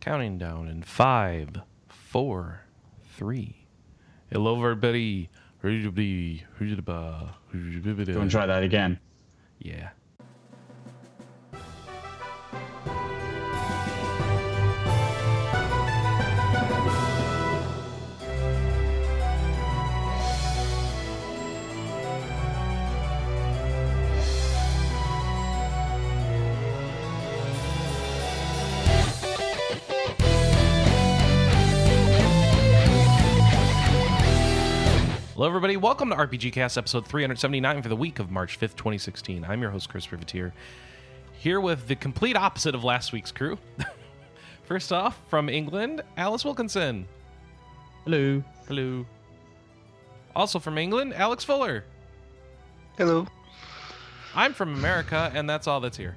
Counting down in five, four, three. Hello, everybody. Ready to be. Ready to be. Don't try that again? Yeah. Everybody. Welcome to RPG Cast episode 379 for the week of March 5th, 2016. I'm your host, Chris Privitere, here with the complete opposite of last week's crew. First off, from England, Alice Wilkinson. Hello. Hello. Also from England, Alex Fuller. Hello. I'm from America, and that's all that's here.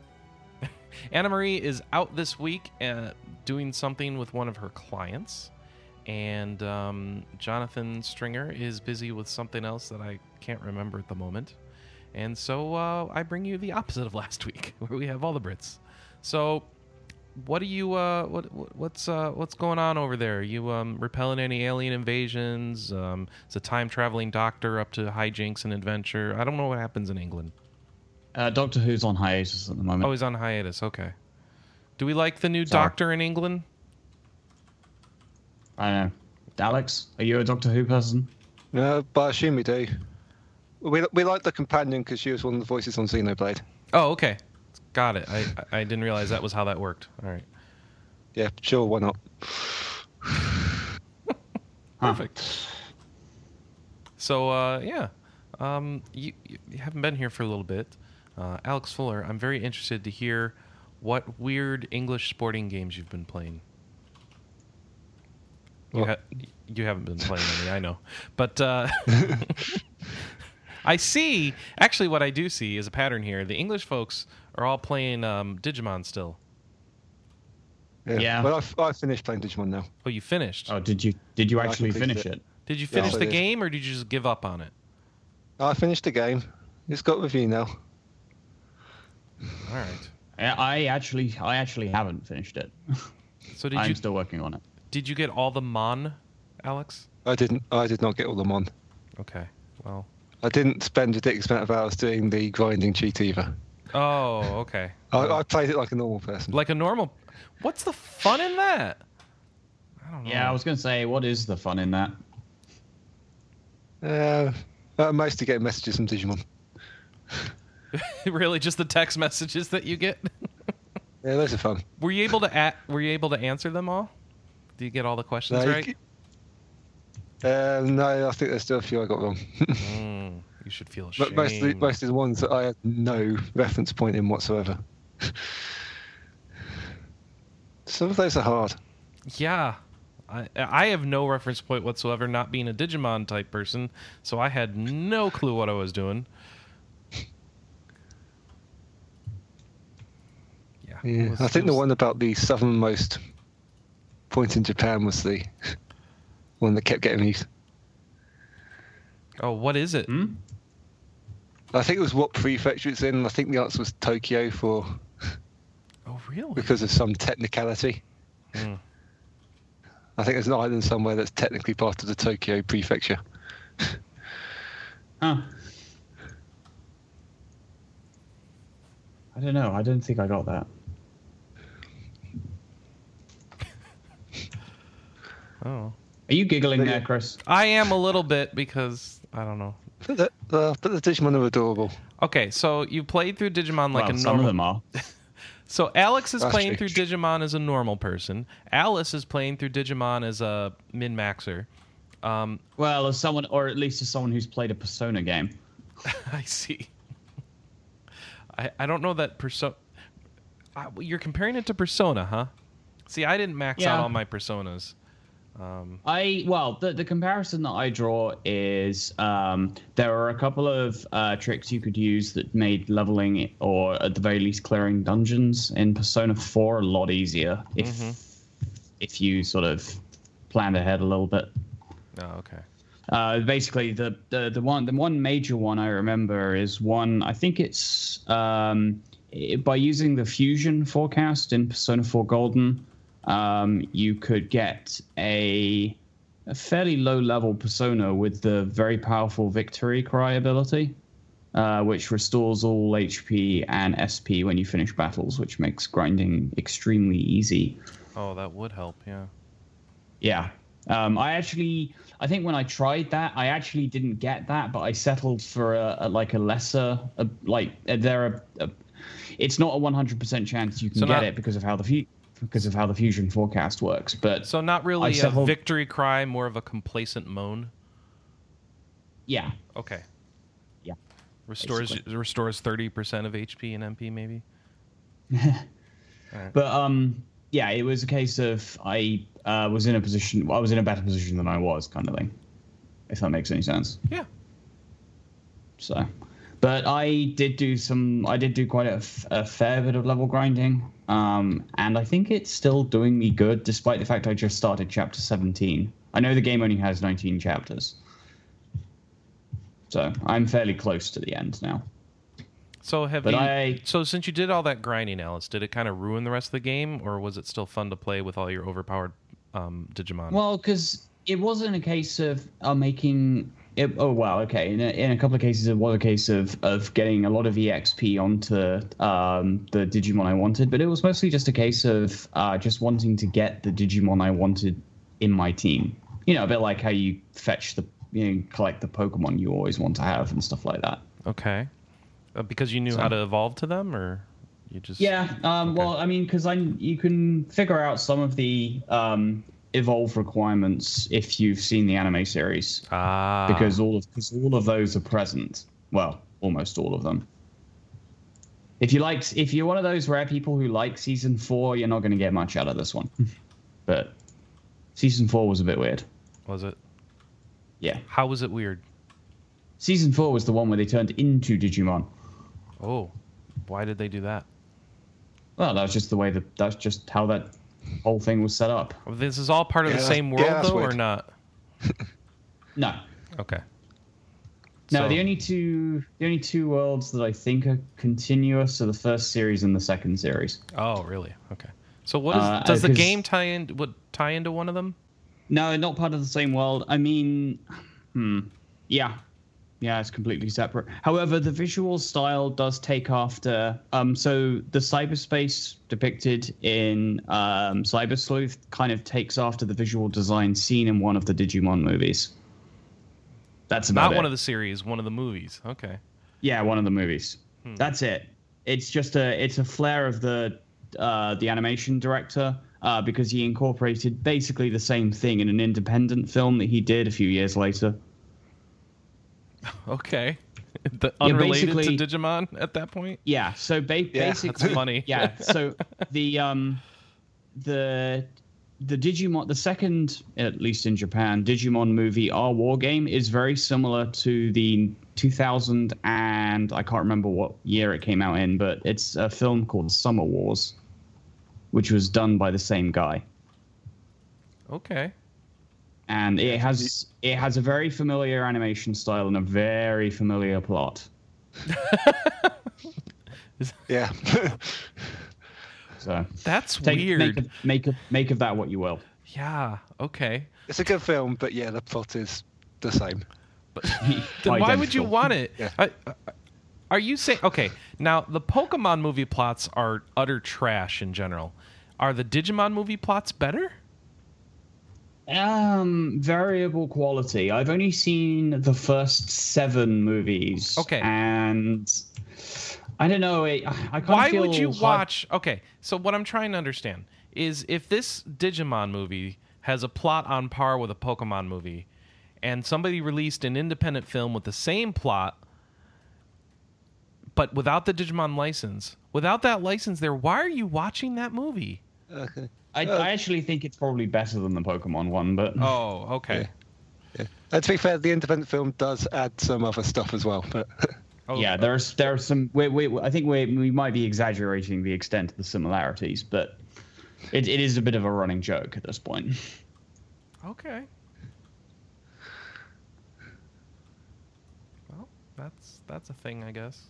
Anna Marie is out this week uh, doing something with one of her clients, and um, Jonathan Stringer is busy with something else that I can't remember at the moment. And so uh, I bring you the opposite of last week, where we have all the Brits. So, what do you uh, what what- what's uh, what's going on over there? You um, repelling any alien invasions? Um, is a time traveling doctor up to hijinks and adventure? I don't know what happens in England. Uh, Doctor Who's on hiatus at the moment. Oh, he's on hiatus. Okay. Do we like the new Sorry. Doctor in England? I know. Alex, are you a Doctor Who person? No, but I assume we do. We, we like the companion because she was one of the voices on Xenoblade. Oh, okay. Got it. I I didn't realize that was how that worked. All right. Yeah, sure, why not? Huh. Perfect. So uh, yeah, um, you, you haven't been here for a little bit, uh, Alex Fuller. I'm very interested to hear what weird English sporting games you've been playing. You, Well- ha- you haven't been playing any, I know, but uh, I see. Actually, what I do see is a pattern here. The English folks are all playing um, Digimon still. Yeah. Well, I've, I've finished playing Digimon now. Oh, you finished? Oh, did you did you actually finish it. it? Did you finish I the game, or did you just give up on it? I finished the game. It's got review now. All right. I, I actually I actually haven't finished it. So did I'm you still working on it. Did you get all the mon, Alex? I didn't. I did not get all the mon. Okay. Well. I didn't spend a ridiculous amount of hours doing the grinding cheat either. Oh, okay. I, I played it like a normal person. Like a normal. What's the fun in that? I don't know. Yeah, I was gonna say, what is the fun in that? Uh, uh, mostly getting messages from Digimon. really just the text messages that you get. Yeah, those are fun. were you able to at, Were you able to answer them all? Did you get all the questions No, right? Uh, no, I think there's still a few I got wrong. Mm, you should feel ashamed. But mostly, mostly the ones that I had no reference point in whatsoever. Some of those are hard. Yeah. I, I have no reference point whatsoever, not being a Digimon type person, so I had no clue what I was doing. Yeah. Yeah, I think the one about the southernmost point in Japan was the one that kept getting me. Oh, what is it? Hmm? I think it was what prefecture it's in. I think the answer was Tokyo for Oh, really? because of some technicality. Hmm. I think there's an island somewhere that's technically part of the Tokyo prefecture. Huh. I don't know. I don't think I got that. Oh. Are you giggling there. Chris? I am a little bit because I don't know. But the, uh, the Digimon are adorable. Okay, so you played through Digimon like well, a some of normal. them are. So Alex is That's playing true. through Digimon as a normal person. Alice is playing through Digimon as a min maxer. Um, Well, as someone, or at least as someone who's played a Persona game. I see. I I don't know that Persona. You're comparing it to Persona, huh? See, I didn't max out all my personas. Um, I well, the the comparison that I draw is um, there are a couple of uh, tricks you could use that made leveling or at the very least clearing dungeons in Persona 4 a lot easier if if you sort of planned ahead a little bit. oh, okay. Uh, basically, the, the the one the one major one I remember is one. I think it's um, i by using the fusion forecast in Persona 4 Golden. Um, you could get a, a fairly low level persona with the very powerful Victory Cry ability, uh, which restores all HP and SP when you finish battles, which makes grinding extremely easy. Oh, that would help. Yeah. Yeah. Um, I actually, I think when I tried that, I actually didn't get that, but I settled for a, a like a lesser, a, like there are, a, it's not a 100% chance you can So get not- it because of how the fu- because of how the fusion forecast works. But So not really I a settled- victory cry, more of a complacent moan. yeah, Okay. Yeah, Restores restores thirty percent of HP and MP maybe. but um, yeah, it was a case of I uh, was in a position, I was in a better position than I was, kind of thing. If that makes any sense. Yeah. So, but I did do some. I did do quite a, f- a fair bit of level grinding, um, and I think it's still doing me good, despite the fact I just started chapter seventeen. I know the game only has nineteen chapters, so I'm fairly close to the end now. So have But you? I- So since you did all that grinding, Alice, did it kind of ruin the rest of the game, or was it still fun to play with all your overpowered um, Digimon? Well, because it wasn't a case of uh, making. It, oh wow, okay. In a, in a couple of cases, it was a case of of getting a lot of exp onto um, the Digimon I wanted, but it was mostly just a case of uh, just wanting to get the Digimon I wanted in my team. You know, a bit like how you fetch the you know collect the Pokemon you always want to have and stuff like that. okay. Uh, because you knew So- how to evolve to them, or you just Yeah. Um, Okay. Well, I mean, because I you can figure out some of the um, evolve requirements if you've seen the anime series. ah because all of because all of those are present. Well, almost all of them. If you like, if you're one of those rare people who like season four, you're not going to get much out of this one. but season four was a bit weird. was it? Yeah, How was it weird? season four was the one where they turned into Digimon. Oh, why did they do that? Well, that was just the way that that's just how that whole thing was set up. This is all part of Yeah, the same world, that's though, or not? No, Okay. no. So- The only two the only two worlds that I think are continuous are the first series and the second series. Oh, really? Okay. So what is, Uh, does the game tie in? Would tie into one of them? No, not part of the same world. I mean, hmm, yeah, yeah, it's completely separate. However, the visual style does take after. Um, so the cyberspace depicted in um, Cyber Sleuth kind of takes after the visual design seen in one of the Digimon movies. That's about Not it. one of the series, one of the movies. Okay. Yeah, one of the movies. That's it. It's just a it's a flair of the uh, the animation director uh, because he incorporated basically the same thing in an independent film that he did a few years later. Okay. the, Yeah, unrelated to Digimon at that point. Yeah. So ba- Yeah, basically, That's funny. yeah. So the um the the Digimon the second at least in Japan Digimon movie Our War Game is very similar to the 2000 and I can't remember what year it came out in, but it's a film called Summer Wars, which was done by the same guy. Okay. And it has it has a very familiar animation style and a very familiar plot. Yeah. So That's take, weird. Make of, make of make of that what you will. Yeah. Okay. it's a good film, but yeah, the plot is the same. But then why would you want it? Yeah. I, I- are you saying okay? Now the Pokemon movie plots are utter trash in general. Are the Digimon movie plots better? Um, variable quality. I've only seen the first seven movies. Okay. and I don't know. It, I kind Why of feel would you hard- watch? Okay, so what I'm trying to understand is if this Digimon movie has a plot on par with a Pokemon movie, and somebody released an independent film with the same plot, but without the Digimon license, without that license there, why are you watching that movie? Okay. I, uh, I actually think it's probably better than the Pokemon one, but Oh, okay. Yeah. And uh, to be fair, the independent film does add some other stuff as well. But Oh, yeah, there's there's some. We, we, I think we we might be exaggerating the extent of the similarities, but it, it is a bit of a running joke at this point. Okay. Well, that's that's a thing, I guess.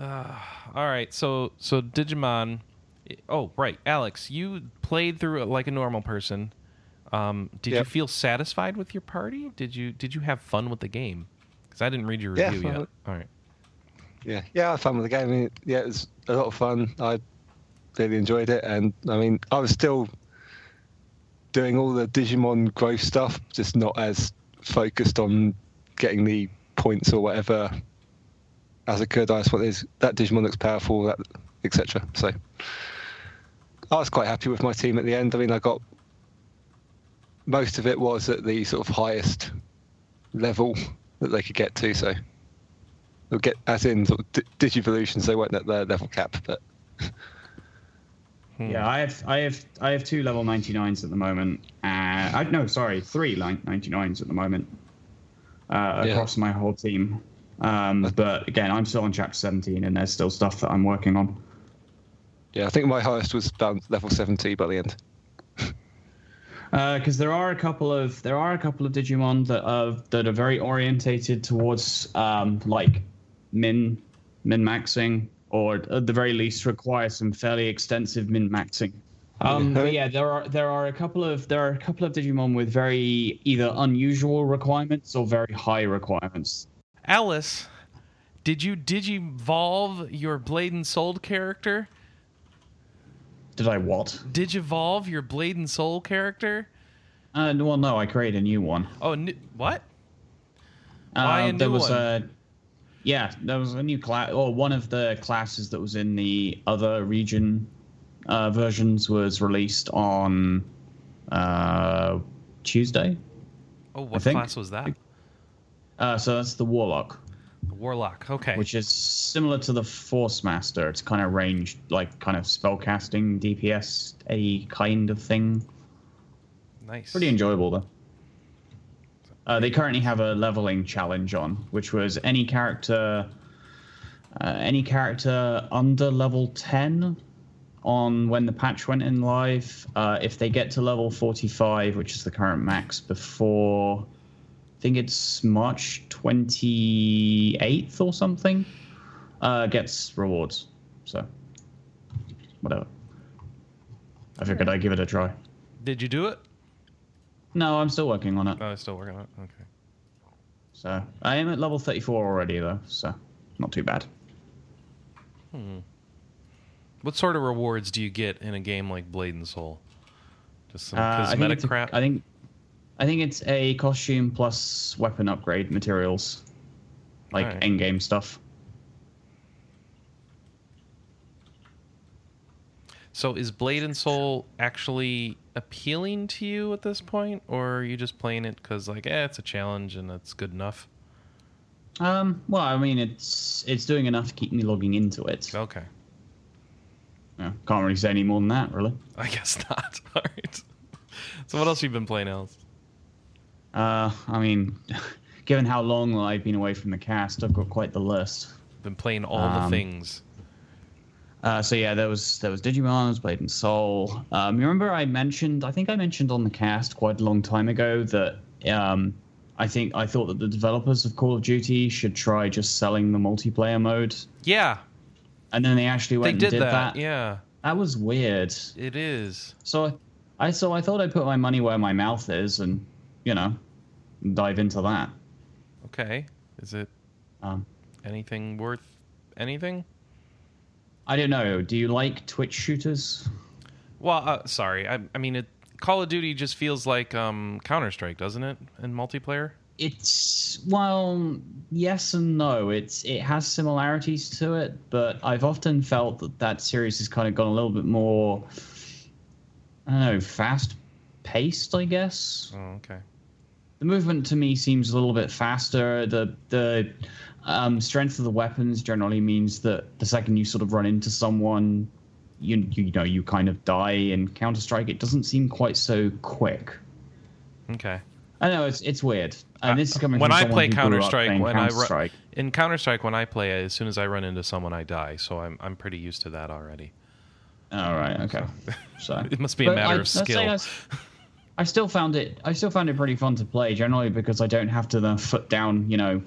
Uh, all right, so so Digimon, Oh, right, Alex, you played through it like a normal person. Um, did you feel satisfied with your party? Did you did you have fun with the game? Because I didn't read your review fun yet. with- All right. Yeah, yeah, I had fun with the game. I mean, yeah, it was a lot of fun. I really enjoyed it, and I mean, I was still doing all the Digimon growth stuff, just not as focused on getting the points or whatever as I could. I just wanted that Digimon looks powerful, that etc. So I was quite happy with my team at the end. I mean, I got most of it was at the sort of highest level that they could get to. So they'll get as in sort of di- Digivolutions, they weren't at their level cap, but Hmm. Yeah, I have I have I have two level 99s at the moment. Uh, I, no, sorry, three line 99s at the moment uh, Yeah. across my whole team. Um, but again, I'm still on chapter 17, and there's still stuff that I'm working on. yeah, I think my highest was about level 70 by the end. because there are a couple of there are a couple of Digimon that are that are very orientated towards um, like min min maxing or at the very least require some fairly extensive min maxing. Um, but yeah, there are there are a couple of there are a couple of Digimon with very either unusual requirements or very high requirements. Alice, did you digivolve your Blade and Soul character? Did I what? Digivolve your Blade and Soul character? Uh, well, no, I created a new one. Oh, n- what? Uh, Why a there new was one? a yeah, there was a new class, or one of the classes that was in the other region uh, versions was released on uh, Tuesday. Oh, what class was that? Uh, so that's the Warlock, The Warlock. Okay. which is similar to the Force Master. It's kind of ranged, like kind of spellcasting DPS, a kind of thing. nice. Pretty enjoyable though. Uh, they currently have a leveling challenge on, which was any character, uh, any character under level ten, on when the patch went in live. Uh, if they get to level forty-five, which is the current max, before think it's March twenty-eighth or something, uh, gets rewards. So, whatever. I figured I'd give it a try. Did you do it? No, I'm still working on it. Oh, I'm still working on it. Okay. So I am at level 34 already, though. So not too bad. Hmm. What sort of rewards do you get in a game like Blade and Soul? Just some Uh, cosmetic a- crap. I think, I think it's a costume plus weapon upgrade materials, like Alright. end game stuff. So is Blade and Soul actually appealing to you at this point, or are you just playing it because like, eh, it's a challenge and it's good enough? Um, well, I mean, it's it's doing enough to keep me logging into it. Okay, Yeah, can't really say any more than that, really. I guess not. All right. So what else have you been playing, Alice? Uh, I mean, given how long I've been away from the cast, I've got quite the list. Been playing all the Um, things. Uh, so yeah, there was there was Digimon, there was Blade and Soul. Um, you remember I mentioned? I think I mentioned on the cast quite a long time ago that um, I think I thought that the developers of Call of Duty should try just selling the multiplayer mode, Yeah, and then they actually they went did, and did that. that. Yeah, That was weird. it is. So I so I thought I'd put my money where my mouth is, and you know, dive into that. Okay, is it Um, anything worth anything? I don't know. Do you like Twitch shooters? Well, uh, sorry. I, I mean, it, Call of Duty just feels like um, Counter Strike, doesn't it? In multiplayer. It's well, yes and no. It's it has similarities to it, but I've often felt that that series has kind of gone a little bit more, I don't know, fast paced. I guess Oh, okay. The movement to me seems a little bit faster. The the um, strength of the weapons generally means that the second you sort of run into someone, you you know you kind of die. In Counter Strike, it doesn't seem quite so quick. Okay. I know it's it's weird, and this is coming when I play who grew Counter-Strike. when I ru- Counter-Strike. in Counter Strike, when I play, as soon as I run into someone, I die. So I'm I'm pretty used to that already. All right. Okay. So It must be a matter I- of skill. I still found it. I still found it pretty fun to play, generally because I don't have to then foot down, you know,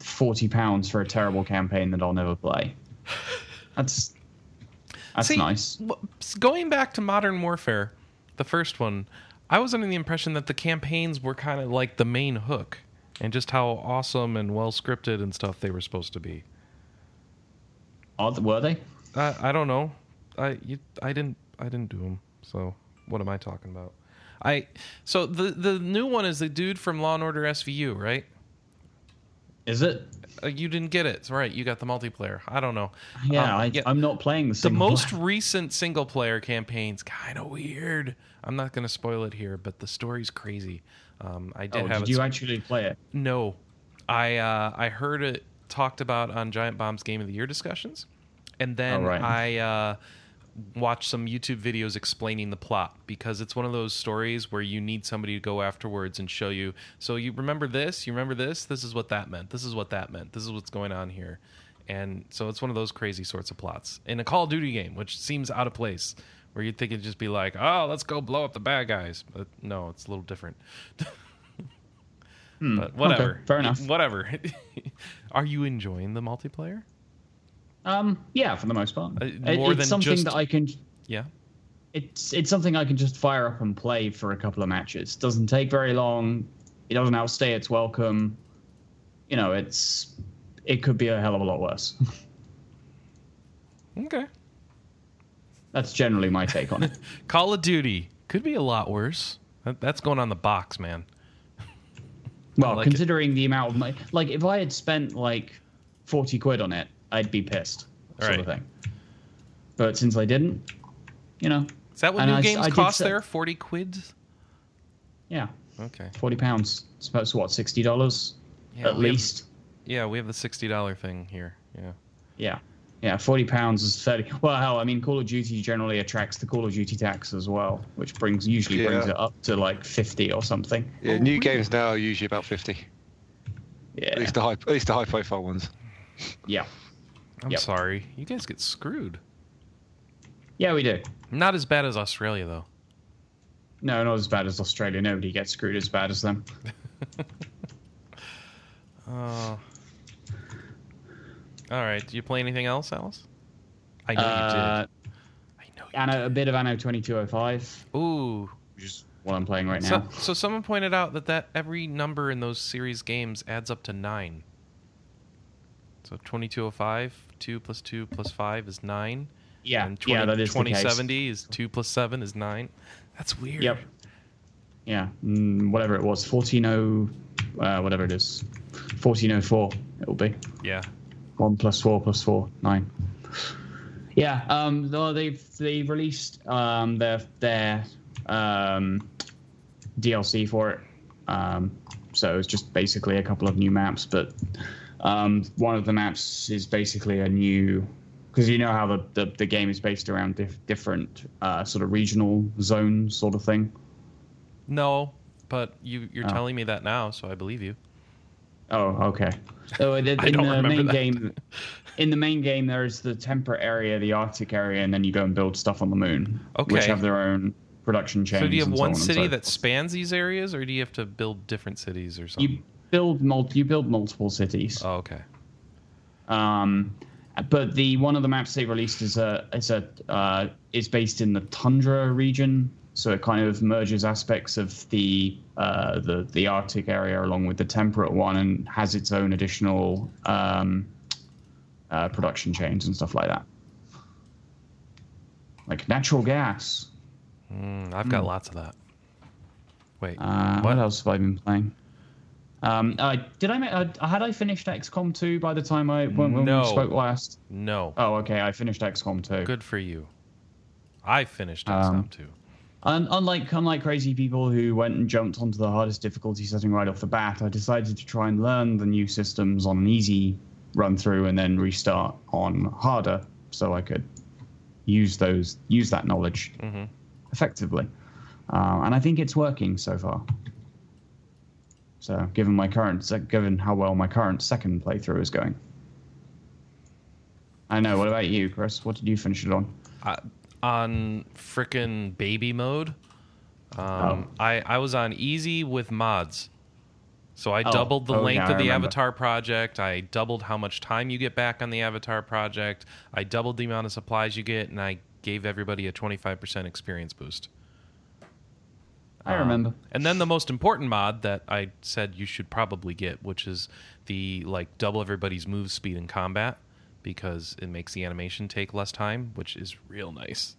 forty pounds for a terrible campaign that I'll never play. That's That's See, nice. Going back to Modern Warfare, the first one, I was under the impression that the campaigns were kind of like the main hook, and just how awesome and well scripted and stuff they were supposed to be. Are were they? I I don't know. I you, I didn't I didn't do them. So what am I talking about? I so the the new one is the dude from Law and Order SVU, right? Is it? Uh, you didn't get it. Right. You got the multiplayer. I don't know. Yeah, Um, I, yeah. I'm not playing the the most player. recent single player campaign's kind of weird. I'm not going to spoil it here, but the story's crazy. Um, I did Oh, have did you sp- actually play it? no, I uh, I heard it talked about on Giant Bomb's Game of the Year discussions, and then Oh, right. I uh, watched some YouTube videos explaining the plot because it's one of those stories where you need somebody to go afterwards and show you. So you remember this? You remember this? This is what that meant. This is what that meant. This is what's going on here. And so it's one of those crazy sorts of plots in a Call of Duty game, which seems out of place. Where you'd think it'd just be like, oh, let's go blow up the bad guys. But no, it's a little different. Hmm, But whatever. okay, fair enough. Whatever. Are you enjoying the multiplayer? Um, yeah, for the most part. Uh, It- it's something just- that I can. Yeah. It's it's something I can just fire up and play for a couple of matches. Doesn't take very long. It doesn't outstay its welcome. You know, it's it could be a hell of a lot worse. Okay. That's generally my take on it. Call of Duty could be a lot worse. That, that's going on the box, man. Well, like it. considering the amount of money, like if I had spent like forty quid on it, I'd be pissed, sort of thing. But since I didn't, you know, Is that what new I s- games I cost say- there? 40 quid? yeah, Okay. forty pounds. Supposed to what sixty dollars Yeah, at we have- least. yeah, we have the $60 thing here. Yeah. Yeah. Yeah, forty pounds is fairly well. Hell, I mean, Call of Duty generally attracts the Call of Duty tax as well, which brings usually brings it up to like fifty or something. Yeah, Oh, new really? games now are usually about fifty. Yeah, At least the high, at least the high profile ones. yeah, I'm Yep. sorry. You guys get screwed. yeah. We do. Not as bad as Australia, though. No, not as bad as Australia. Nobody gets screwed as bad as them. Uh, all right. Do you play anything else, Alice? I know Uh, you did. I know you Anno, a bit of Anno twenty two oh five, Ooh. which is what I'm playing right So, now. so someone pointed out that, that every number in those series games adds up to nine. So 2205, 2 plus 2 plus 5 is 9. Yeah, and yeah, that is the case. 2070 is 2 plus 7 is 9. That's weird. Yep. Yeah, mm, whatever it was, fourteen oh, uh, whatever it is, fourteen oh four. It'll be. Yeah. One plus four plus four, nine. Yeah, um, they've they've released um, their their um, DLC for it. Um, so it's just basically a couple of new maps, but um, one of the maps is basically a new because you know how the, the, the game is based around dif- different uh, sort of regional zones, sort of thing. No, but you, you're Oh. telling me that now, so I believe you. Oh, okay. So in, in I don't the main that. game, in the main game, there's the temperate area, the Arctic area, and then you go and build stuff on the moon, which have their own production chains. So do you have and so one on city so that spans these areas, or do you have to build different cities or something? you build mul- you build multiple cities? Oh, okay. Um, but the one of the maps they released is a is a uh, is based in the tundra region, so it kind of merges aspects of the uh, the the Arctic area along with the temperate one, and has its own additional um, uh, production chains and stuff like that, like natural gas. Mm, I've got lots of that. Wait. Uh, What? what? else have I been playing? Um, uh, did I uh, had I finished XCOM 2 by the time I when, when No. we spoke last? no. Oh, okay, I finished XCOM 2. Good for you. I finished Um, XCOM 2. Un- unlike unlike crazy people who went and jumped onto the hardest difficulty setting right off the bat, I decided to try and learn the new systems on an easy run through and then restart on harder, so I could use those use that knowledge Mhm. effectively. Uh, and I think it's working so far. So, given my current, given how well my current second playthrough is going, I know. What about you, Chris? What did you finish it on? I, on frickin' baby mode. Um, Oh. I I was on easy with mods, so I Oh, doubled the okay, length I of the avatar project. I doubled how much time you get back on the avatar project. I doubled the amount of supplies you get, and I gave everybody a 25% experience boost. I Um, remember. And then the most important mod that I said you should probably get, which is the like double everybody's move speed in combat because it makes the animation take less time, which is real nice.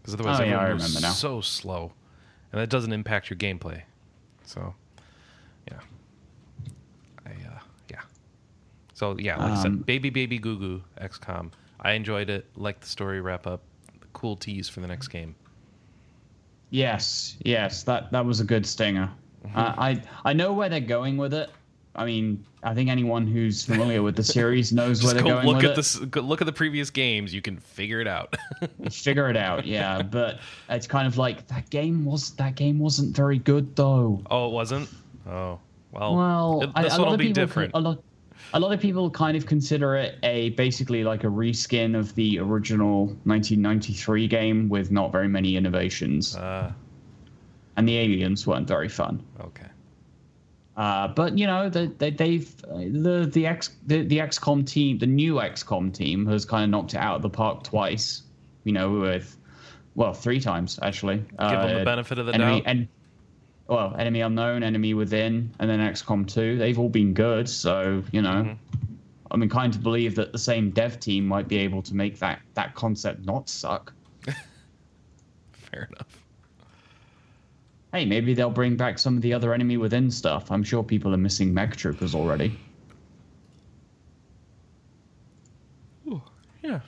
Because otherwise, Oh, yeah, everyone I moves remember now. so slow, and that doesn't impact your gameplay. So, yeah, I uh, yeah. So yeah, like I Um, said, baby baby goo goo XCOM. I enjoyed it. Like the story wrap up. Cool tease for the next game. Yes, yes, that that was a good stinger. Mm-hmm. Uh, I I know where they're going with it. I mean, I think anyone who's familiar with the series knows where they're go going look with at it. this. Look at the previous games. You can figure it out. Figure it out, yeah. But it's kind of like that game was that game wasn't very good though. oh, it wasn't. Oh, well. Well, it- this a one lot will of be people different. A lot, a lot of people kind of consider it a basically like a reskin of the original 1993 game with not very many innovations, Uh, and the aliens weren't very fun. okay. Uh, but you know, they, they, they've uh, the the X the, the XCOM team, the new XCOM team, has kind of knocked it out of the park twice. You know, with well, three times actually. Give them the Uh, benefit of the enemy doubt. and well, enemy unknown, enemy within, and then XCOM two. They've all been good, so you know, Mm-hmm. I'm inclined to believe that the same dev team might be able to make that that concept not suck. Fair enough. Hey, maybe they'll bring back some of the other enemy within stuff. I'm sure people are missing mech troopers already. Ooh, yeah,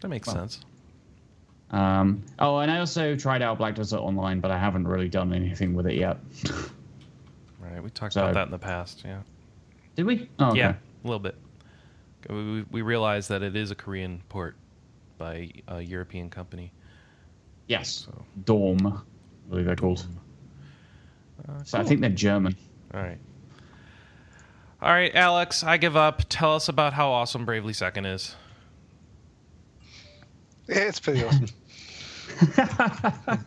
that makes Well. sense. Um, oh, and I also tried out Black Desert Online, but I haven't really done anything with it yet. Right, we talked So- about that in the past. Yeah. Did we? Oh, okay. Yeah, a little bit. We, we, realized that it is a Korean port by a European company. Yes. So, Daum, I believe they're called. uh, So I think they're German. All right. All right, Alex, I give up. Tell us about how awesome Bravely Second is. Yeah, it's pretty awesome.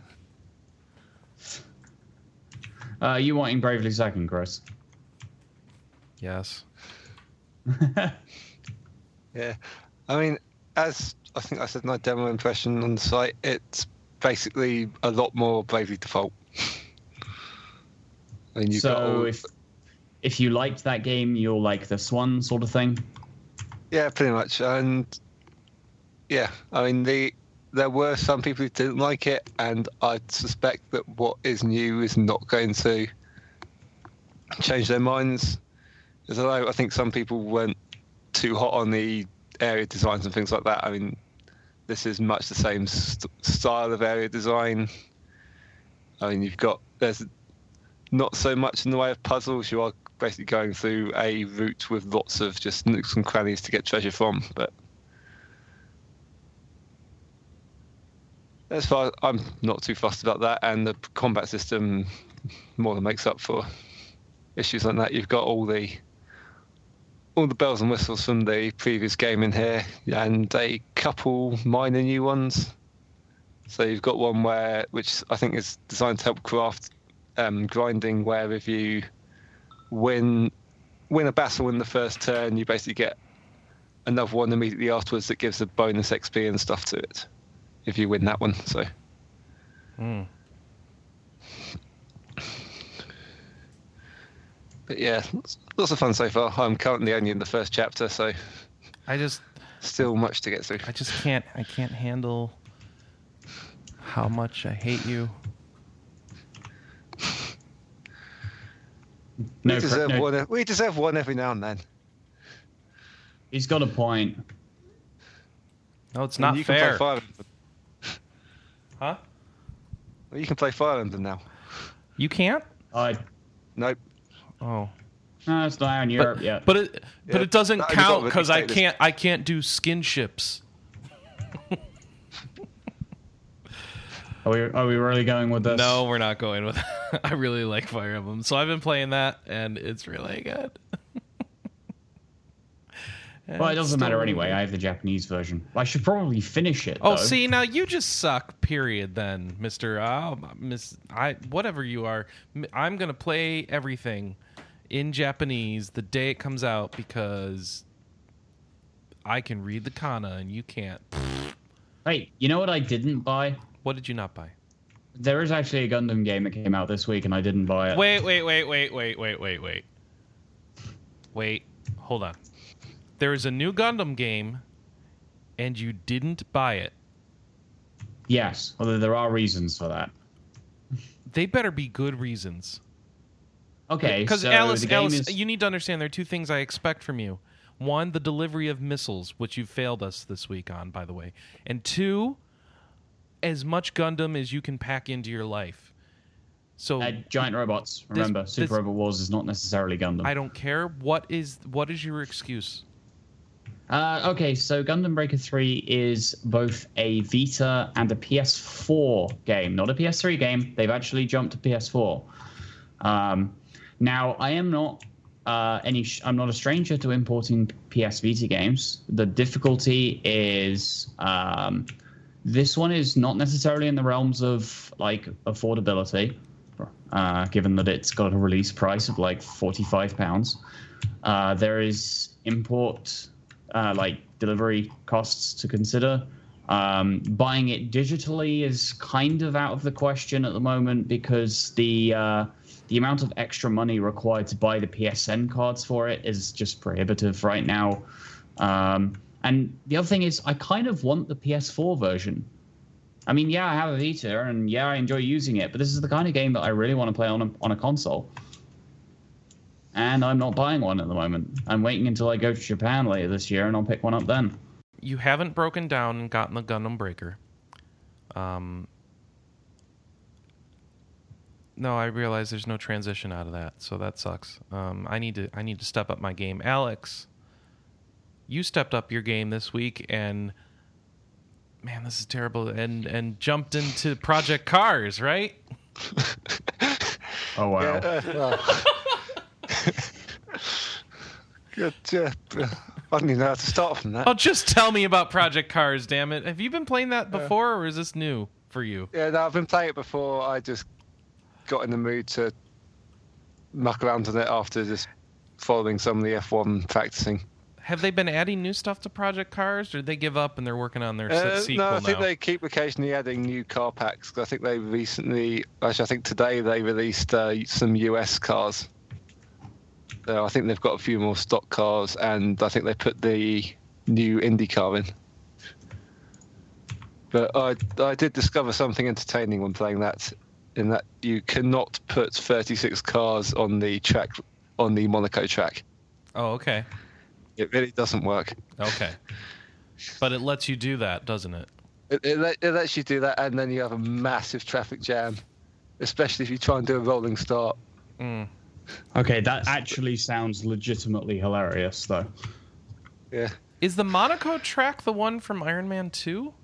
Uh, you wanting Bravely Second, Chris? Yes. Yeah, I mean, as I think I said in my demo impression on the site, it's basically a lot more Bravely Default. I mean, you've got so all, if if you liked that game, you'll like this one, sort of thing. yeah, pretty much, and yeah, I mean, the there were some people who didn't like it, and I suspect that what is new is not going to change their minds. As although I think some people weren't too hot on the area designs and things like that. I mean, this is much the same st- style of area design. I mean, you've got there's not so much in the way of puzzles. You are basically going through a route with lots of just nooks and crannies to get treasure from. But as far I'm not too fussed about that, and the combat system more than makes up for issues like that. You've got all the all the bells and whistles from the previous game in here, and a couple minor new ones. So you've got one where, which I think is designed to help craft um, grinding, where if you win win a battle in the first turn, you basically get another one immediately afterwards that gives a bonus XP and stuff to it if you win that one. So Mm. But yeah, lots- lots of fun so far. I'm currently only in the first chapter, so I just still much to get through. I just can't I can't handle how much I hate you. No, we deserve no, one. We deserve one every now and then. he's got a point. No, it's And not you fair. Can play Fire Emblem. Huh? Well, you can play Fire Emblem now. You can't? I Nope. Oh. no, it's not in Europe But, yet. but it but Yeah, it doesn't count because I can't I can't do skin ships. are we are we really going with this? No, we're not going with. I really like Fire Emblem, so I've been playing that, and it's really good. Well, it doesn't matter anyway. I have the Japanese version. I should probably finish it. Oh, though. see, now you just suck. Period. Then, Mister, uh, Miss, I, whatever you are, I'm gonna play everything in Japanese the day it comes out because I can read the kana and you can't. Wait, you know what I didn't buy? What did you not buy? There is actually a Gundam game that came out this week, and I didn't buy it. Wait, wait, wait, wait, wait, wait, wait, wait. Wait, hold on. There is a new Gundam game, and you didn't buy it. Yes, although there are reasons for that. They better be good reasons. Okay, Because so Alice, Alice, is you need to understand there are two things I expect from you. One, the delivery of missiles, which you failed us this week on, by the way. And two, as much Gundam as you can pack into your life. So uh, giant robots. Remember, this- Super Robot Wars is not necessarily Gundam. I don't care. What is what is your excuse? Uh, okay, so Gundam Breaker 3 is both a Vita and a PS4 game, not a PS3 game. They've actually jumped to PS4. Um, now, I am not uh, any. Sh- I'm not a stranger to importing PS Vita games. The difficulty is um, this one is not necessarily in the realms of like affordability, uh, given that it's got a release price of like forty-five pounds. Uh, there is import, uh, like delivery costs to consider. Um, buying it digitally is kind of out of the question at the moment because the uh, the amount of extra money required to buy the PSN cards for it is just prohibitive right now. Um, and the other thing is, I kind of want the PS4 version. I mean, yeah, I have a Vita, and yeah, I enjoy using it, but this is the kind of game that I really want to play on a, on a console. And I'm not buying one at the moment. I'm waiting until I go to Japan later this year, and I'll pick one up then. You haven't broken down and gotten the Gundam Breaker. Um, no, I realize there's no transition out of that, so that sucks. Um, I need to I need to step up my game. Alex, you stepped up your game this week, and man, this is terrible. And and jumped into Project Cars, right? Oh wow! Yeah, uh, well. Good. Yeah, I don't even know how to start from that. Oh, just tell me about Project Cars, damn it! Have you been playing that before, or is this new for you? Yeah, no, I've been playing it before. I just got in the mood to muck around on it after just following some of the F1 practicing. Have they been adding new stuff to Project Cars, or did they give up and they're working on their Uh, sequel no, I think now? they keep occasionally adding new car packs. I think they recently, actually, I think today they released uh, some US cars. So I think they've got a few more stock cars, and I think they put the new Indy car in. But I, I did discover something entertaining when playing that, in that you cannot put 36 cars on the track, on the Monaco track. Oh, okay, It really doesn't work. okay. But it lets you do that, doesn't it? It, it, it lets you do that, and then you have a massive traffic jam, especially if you try and do a rolling start. Mm. Okay, that actually sounds legitimately hilarious, though. Yeah, Is the Monaco track the one from Iron Man Two?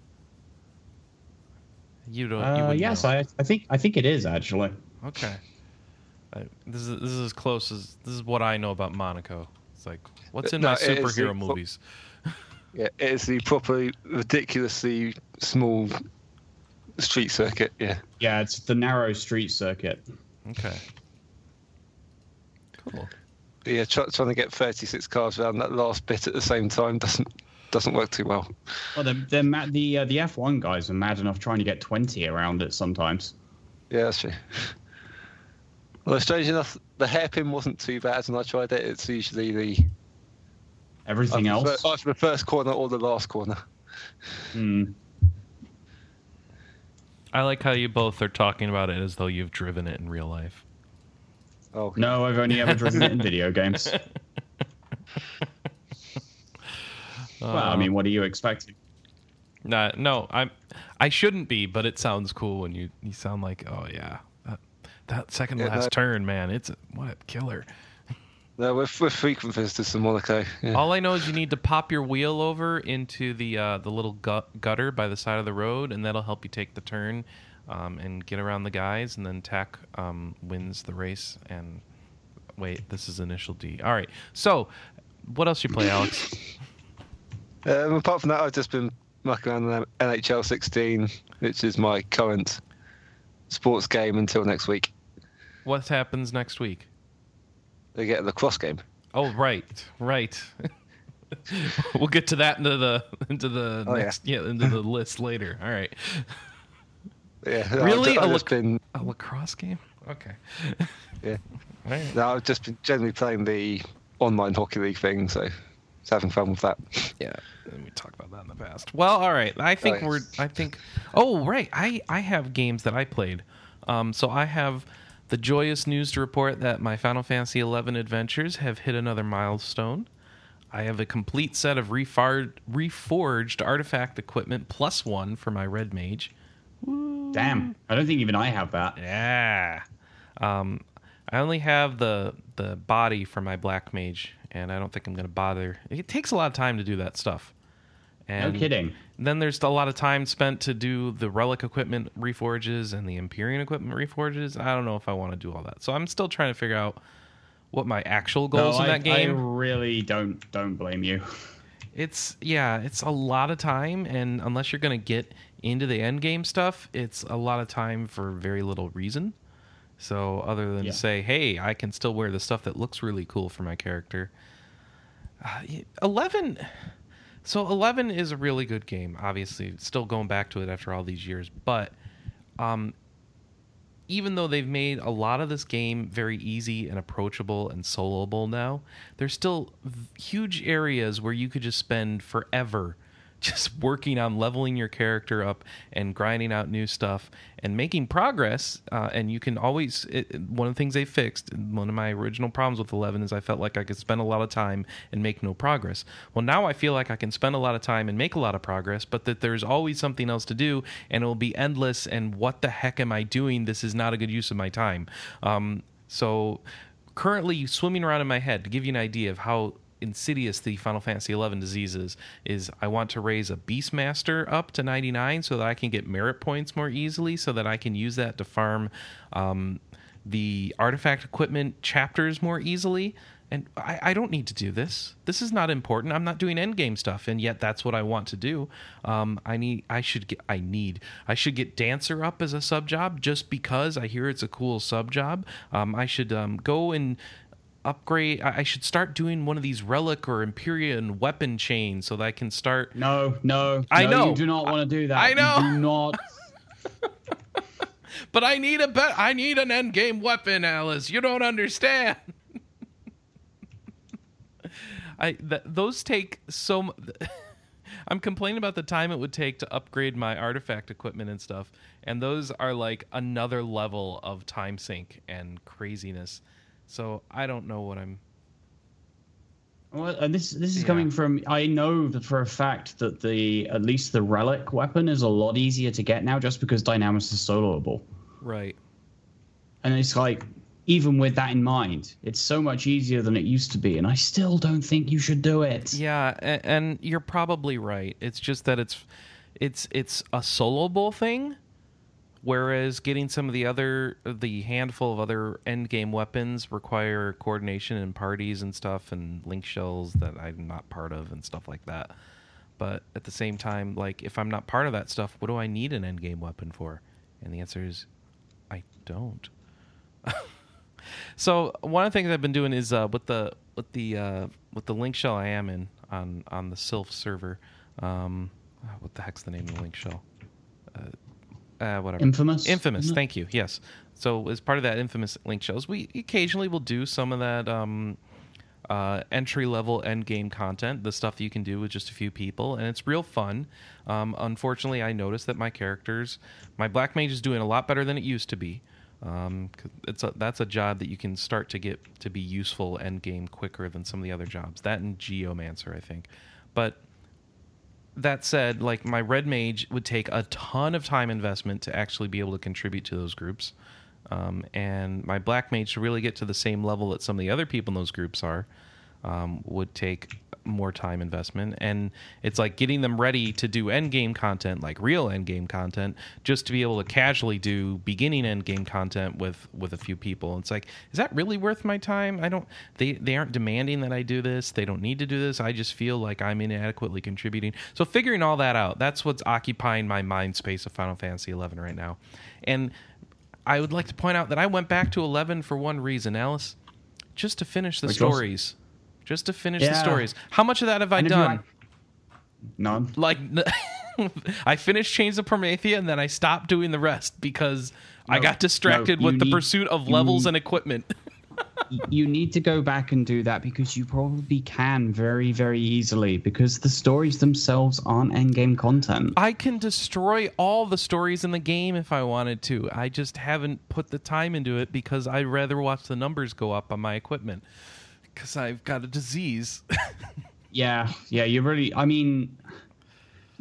You don't. Uh, wouldn't yes, know. I, I think I think it is actually. Okay. I, this is this is as close as this is what I know about Monaco. It's like what's in No, my it is the- superhero movies. yeah, it is the properly ridiculously small street circuit. Yeah, Yeah, it's the narrow street circuit. Okay. Cool. But yeah, try, trying to get 36 cars around that last bit at the same time doesn't doesn't work too well. Well, they're, they're mad, the uh, the F1 guys are mad enough trying to get 20 around it sometimes. Yeah, that's true. Well, strange enough, the hairpin wasn't too bad and I tried it. It's usually the Everything either else. fir- either the first corner or the last corner. Hmm. I like how you both are talking about it as though you've driven it in real life. Oh, No, I've only ever driven it in video games. well, I mean, what are you expecting? Nah, no, I'm. I shouldn't be, but it sounds cool when you you sound like, oh yeah, that that second Yeah, last no. turn, man, it's a, what a killer. no, we're, we're frequent visitors to Monaco. Yeah. All I know is you need to pop your wheel over into the uh, the little gut, gutter by the side of the road, and that'll help you take the turn um, and get around the guys. And then Tack um, wins the race. And wait, this is initial D. All right. So, what else you play, Alex? Um, apart from that, I've just been mucking around in NHL 16, which is my current sports game until next week. what happens next week? They get the cross game. Oh, right, right. we'll get to that into the into the Oh, yeah. next yeah. into the list later. All right. Yeah, Really? I've A just lac- been A lacrosse game? Okay. yeah. All right. No, I've just been generally playing the online hockey league thing, so just having fun with that. Yeah, and we talked about that in the past. Well, all right. I think Oh, we're. I think. Oh, right. I I have games that I played. Um, so I have the joyous news to report that my Final Fantasy XI adventures have hit another milestone. I have a complete set of refar- reforged artifact equipment plus one for my red mage. Damn, I don't think even I have that. Yeah. Um, I only have the the body for my black mage, and I don't think I'm going to bother. It takes a lot of time to do that stuff. And No kidding. Then there's a lot of time spent to do the relic equipment reforges and the Empyrean equipment reforges. I don't know if I want to do all that, so I'm still trying to figure out what my actual goals no, in I, that game. I really don't don't blame you. It's yeah, it's a lot of time, and unless you're going to get into the end game stuff, it's a lot of time for very little reason. So other than Yeah. to say, hey, I can still wear the stuff that looks really cool for my character. Uh, Eleven, so Eleven is a really good game. Obviously, still going back to it after all these years, but um, even though they've made a lot of this game very easy and approachable and soloable now, there's still v- huge areas where you could just spend forever just working on leveling your character up and grinding out new stuff and making progress. Uh, and you can always, it, it- one of the things they fixed, one of my original problems with 11 is I felt like I could spend a lot of time and make no progress. Well, now I feel like I can spend a lot of time and make a lot of progress, but that there's always something else to do and it'll be endless. And what the heck am I doing? This is not a good use of my time. Um, so currently swimming around in my head to give you an idea of how insidious the Final Fantasy XI disease is, is I want to raise a Beastmaster up to 99 so that I can get merit points more easily, so that I can use that to farm um, the artifact equipment chapters more easily. And I, I don't need to do this. This is not important. I'm not doing endgame stuff, and yet that's what I want to do. Um, I need. I should get. I need. I should get dancer up as a sub job just because I hear it's a cool sub job. Um, I should um, go and upgrade. I I should start doing one of these relic or Empyrean weapon chains so that I can start. No, no, I no, know. You do not want to do that. I You know. do not. But I need a bet. I need an end game weapon, Alice. You don't understand. I th- those take so. M- I'm complaining about the time it would take to upgrade my artifact equipment and stuff, and those are like another level of time sink and craziness. So I don't know what I'm. Well, and this this is Yeah. coming from I know that for a fact that the at least the relic weapon is a lot easier to get now just because Dynamis is soloable. Right. And it's like even with that in mind, it's so much easier than it used to be, and I still don't think you should do it. Yeah, and, and you're probably right. It's just that it's it's it's a soloable thing, whereas getting some of the other the handful of other end game weapons require coordination and parties and stuff and link shells that I'm not part of and stuff like that. But at the same time, like if I'm not part of that stuff, what do I need an end game weapon for? And the answer is I don't. So one of the things I've been doing is uh, with the with the uh, with the link shell I am in on on the Sylph server. Um, uh, what the heck's the name of the link shell? Uh, uh, whatever. Infamous? Infamous. Thank you. Yes. So as part of that infamous link shows, we occasionally will do some of that um, uh, entry level end game content, the stuff that you can do with just a few people, and it's real fun. Um, unfortunately, I noticed that my characters, my black mage is doing a lot better than it used to be. Um, it's a, that's a job that you can start to get to be useful end game quicker than some of the other jobs. That and geomancer, I think. But that said, like my red mage would take a ton of time investment to actually be able to contribute to those groups, um, and my black mage to really get to the same level that some of the other people in those groups are um, would take more time investment. And it's like getting them ready to do end game content, like real end game content, just to be able to casually do beginning end game content with with a few people. It's like, is that really worth my time? I don't. They they aren't demanding that I do this. They don't need to do this. I just feel like I'm inadequately contributing. So figuring all that out, that's what's occupying my mind space of Final Fantasy XI right now. And I would like to point out that I went back to 11 for one reason, Alice, just to finish the stories just to finish the stories. How much of that have I And done? None. like I finished Chains of Promathia and then I stopped doing the rest because I got distracted no, with you the pursuit of levels need- and equipment. you need to go back and do that because you probably can very, very easily because the stories themselves aren't endgame content. I can destroy all the stories in the game if I wanted to. I just haven't put the time into it because I'd rather watch the numbers go up on my equipment because I've got a disease. Yeah, yeah, you really. I mean,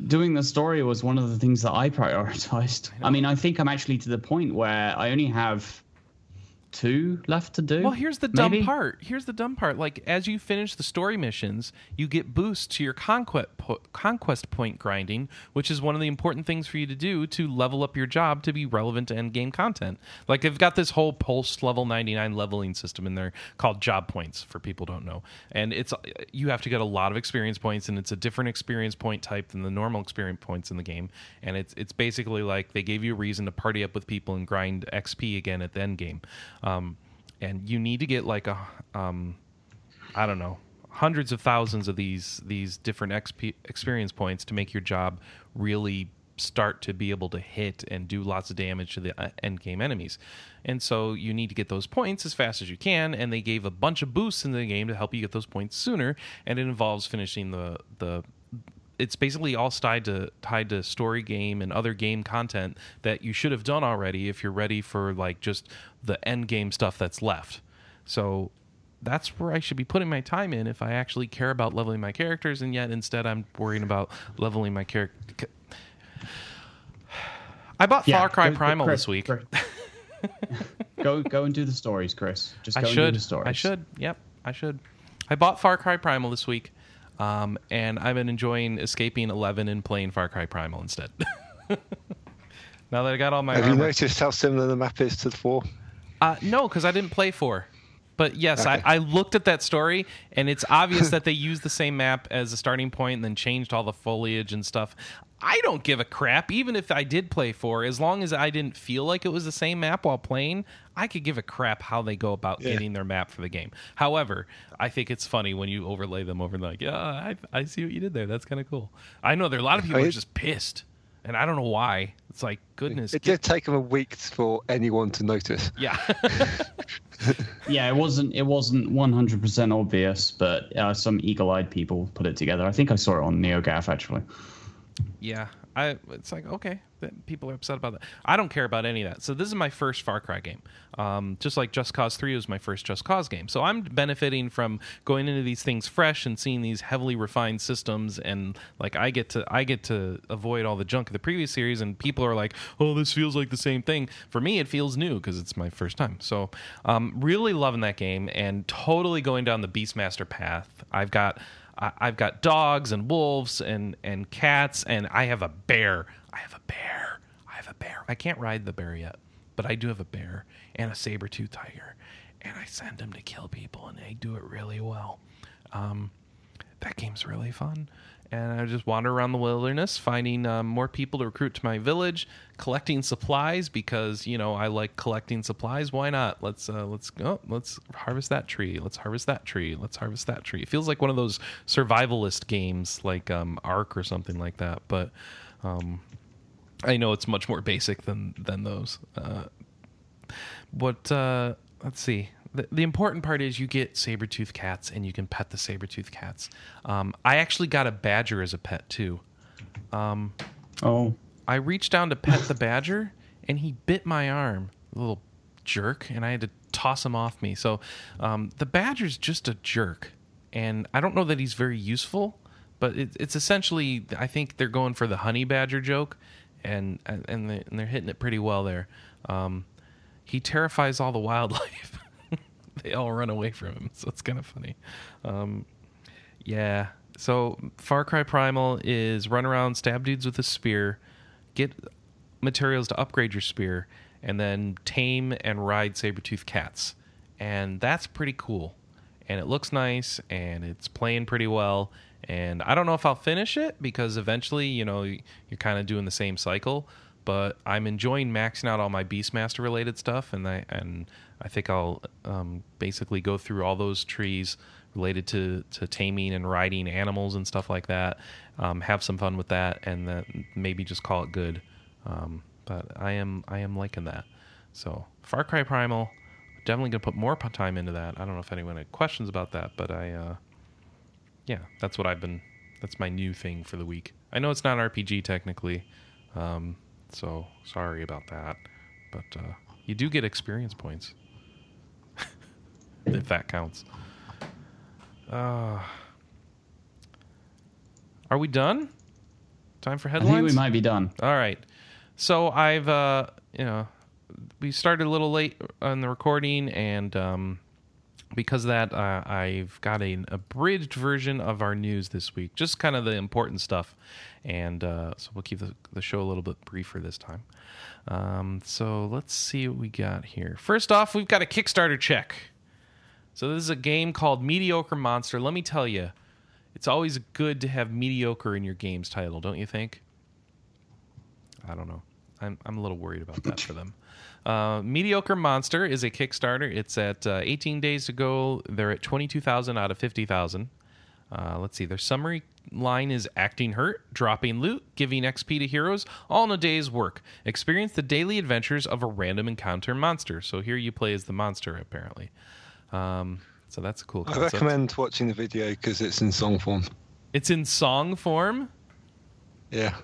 doing the story was one of the things that I prioritized. I, mean, I think I'm actually to the point where I only have two left to do. Well, here's the dumb part. Here's the dumb part. Like as you finish the story missions, you get boosts to your conquest po- conquest point grinding, which is one of the important things for you to do to level up your job to be relevant to end game content. Like they've got this whole post level 99 leveling system in there called job points for people who don't know. And it's you have to get a lot of experience points and it's a different experience point type than the normal experience points in the game. And it's it's basically like they gave you a reason to party up with people and grind XP again at the end game. Um, and you need to get like a um, I don't know hundreds of thousands of these these different XP experience points to make your job really start to be able to hit and do lots of damage to the uh, end game enemies. And so you need to get those points as fast as you can and they gave a bunch of boosts in the game to help you get those points sooner and it involves finishing the the it's basically all tied to tied to story game and other game content that you should have done already if you're ready for like just the end game stuff that's left. So that's where I should be putting my time in if I actually care about leveling my characters, and yet instead I'm worrying about leveling my character. I bought Yeah, Far Cry go- go- Primal Chris, this week. Go, go and do the stories, Chris. Just I go and do should. the stories. I should. Yep, I should. I bought Far Cry Primal this week, um, and I've been enjoying escaping Eleven and playing Far Cry Primal instead. now that I got all my Have you noticed how similar the map is to the four? Uh, no, because I didn't play four. But yes, I, I looked at that story, and it's obvious that they used the same map as a starting point and then changed all the foliage and stuff. I don't give a crap, even if I did play four, as long as I didn't feel like it was the same map while playing. I could give a crap how they go about Yeah. getting their map for the game. However, I think it's funny when you overlay them over and like, yeah, I, I see what you did there. That's kind of cool. I know there are a lot of people who are just pissed, and I don't know why. It's like, goodness, It get- did take them a week for anyone to notice. yeah. Yeah, it wasn't. It wasn't 100 percent obvious, but uh, some eagle-eyed people put it together. I think I saw it on NeoGAF actually. Yeah, I. It's like okay, people are upset about that. I don't care about any of that. So this is my first Far Cry game. Um, just like Just Cause Three was my first Just Cause game. So I'm benefiting from going into these things fresh and seeing these heavily refined systems. And like I get to I get to avoid all the junk of the previous series. And people are like, oh, this feels like the same thing. For me, it feels new because it's my first time. So um, really loving that game and totally going down the Beastmaster path. I've got. I've got dogs and wolves and and cats and I have a bear. I have a bear. I have a bear. I can't ride the bear yet, but I do have a bear and a saber tooth tiger, and I send them to kill people, and they do it really well. Um, that game's really fun. And I just wander around the wilderness, finding um, more people to recruit to my village, collecting supplies because you know I like collecting supplies. Why not? Let's uh, let's go. let's harvest that tree. Let's harvest that tree. Let's harvest that tree. It feels like one of those survivalist games like um, Ark or something like that. But um, I know it's much more basic than than those. Uh, what uh let's see the, the important part is you get saber-tooth cats and you can pet the saber-tooth cats. Um, i actually got a badger as a pet too. Oh, i reached down to pet the badger and he bit my arm a little jerk and i had to toss him off me. So um, the badger's just a jerk and i don't know that he's very useful but it, it's essentially i think they're going for the honey badger joke and and they- and they're hitting it pretty well there. Um, he terrifies all the wildlife. they all run away from him, so it's kind of funny. Um, yeah. So Far Cry Primal is run around, stab dudes with a spear, get materials to upgrade your spear, and then tame and ride saber-tooth cats. And that's pretty cool. And it looks nice and it's playing pretty well. And I don't know if I'll finish it because eventually, you know, you're kind of doing the same cycle. But I'm enjoying maxing out all my Beastmaster related stuff, and I and I think I'll um, basically go through all those trees related to to taming and riding animals and stuff like that. Um, have some fun with that, and then maybe just call it good. Um, but I am I am liking that. So Far Cry Primal, definitely gonna put more time into that. I don't know if anyone had questions about that, but I, uh, yeah, that's what I've been. That's my new thing for the week. I know it's not RPG technically, um, so sorry about that, but uh, you do get experience points if that counts. Uh, are we done? Time for headlines. I think we might be done. All right. So I've uh, you know, we started a little late on the recording, and um, because of that, uh, I've got an abridged version of our news this week, just kind of the important stuff, and uh, so we'll keep the, the show a little bit briefer this time. Um, so let's see what we got here. First off, we've got a Kickstarter check. So this is a game called Mediocre Monster. Let me tell you, it's always good to have mediocre in your game's title, don't you think? I don't know. I'm I'm a little worried about that for them. Uh, Mediocre Monster is a Kickstarter. It's at uh, 18 days to go. They're at 22,000 out of 50,000. Uh, let's see. Their summary line is acting hurt, dropping loot, giving XP to heroes, all in a day's work. Experience the daily adventures of a random encounter monster. So here you play as the monster, apparently. Um, so that's a cool I recommend watching the video because it's in song form. It's in song form. Yeah.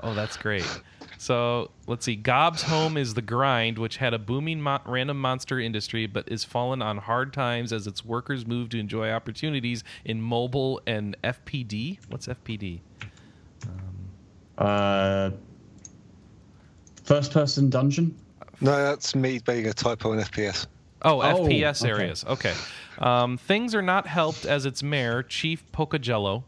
Oh, that's great. So let's see. Gob's home is the grind, which had a booming mo- random monster industry, but is fallen on hard times as its workers move to enjoy opportunities in mobile and FPD. What's FPD? Uh, first person dungeon. No, that's me being a typo in FPS. Oh, Oh, FPS okay. areas. Okay. Um, things are not helped as its mayor, Chief Pocajello,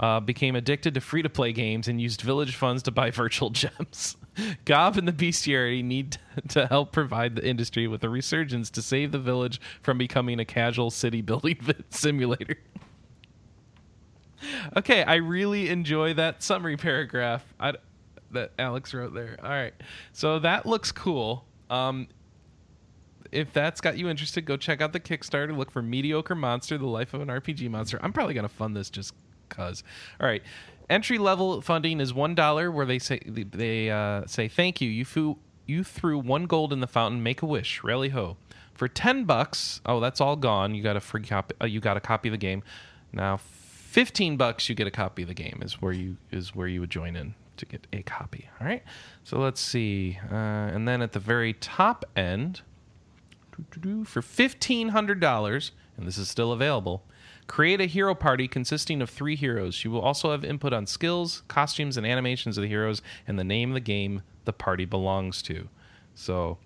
uh, became addicted to free to play games and used village funds to buy virtual gems. Gob and the bestiarity need to help provide the industry with a resurgence to save the village from becoming a casual city building simulator. okay, I really enjoy that summary paragraph I, that Alex wrote there. All right, so that looks cool. Um, if that's got you interested, go check out the Kickstarter. Look for Mediocre Monster: The Life of an RPG Monster. I'm probably gonna fund this just cause. All right, entry level funding is one dollar, where they say they uh, say thank you. You flew, you threw one gold in the fountain. Make a wish. Rally ho. For ten bucks, oh that's all gone. You got a free copy. Uh, you got a copy of the game. Now, fifteen bucks, you get a copy of the game. Is where you is where you would join in to get a copy. All right. So let's see, uh, and then at the very top end for $1,500, and this is still available, create a hero party consisting of three heroes. You will also have input on skills, costumes, and animations of the heroes, and the name of the game the party belongs to. So,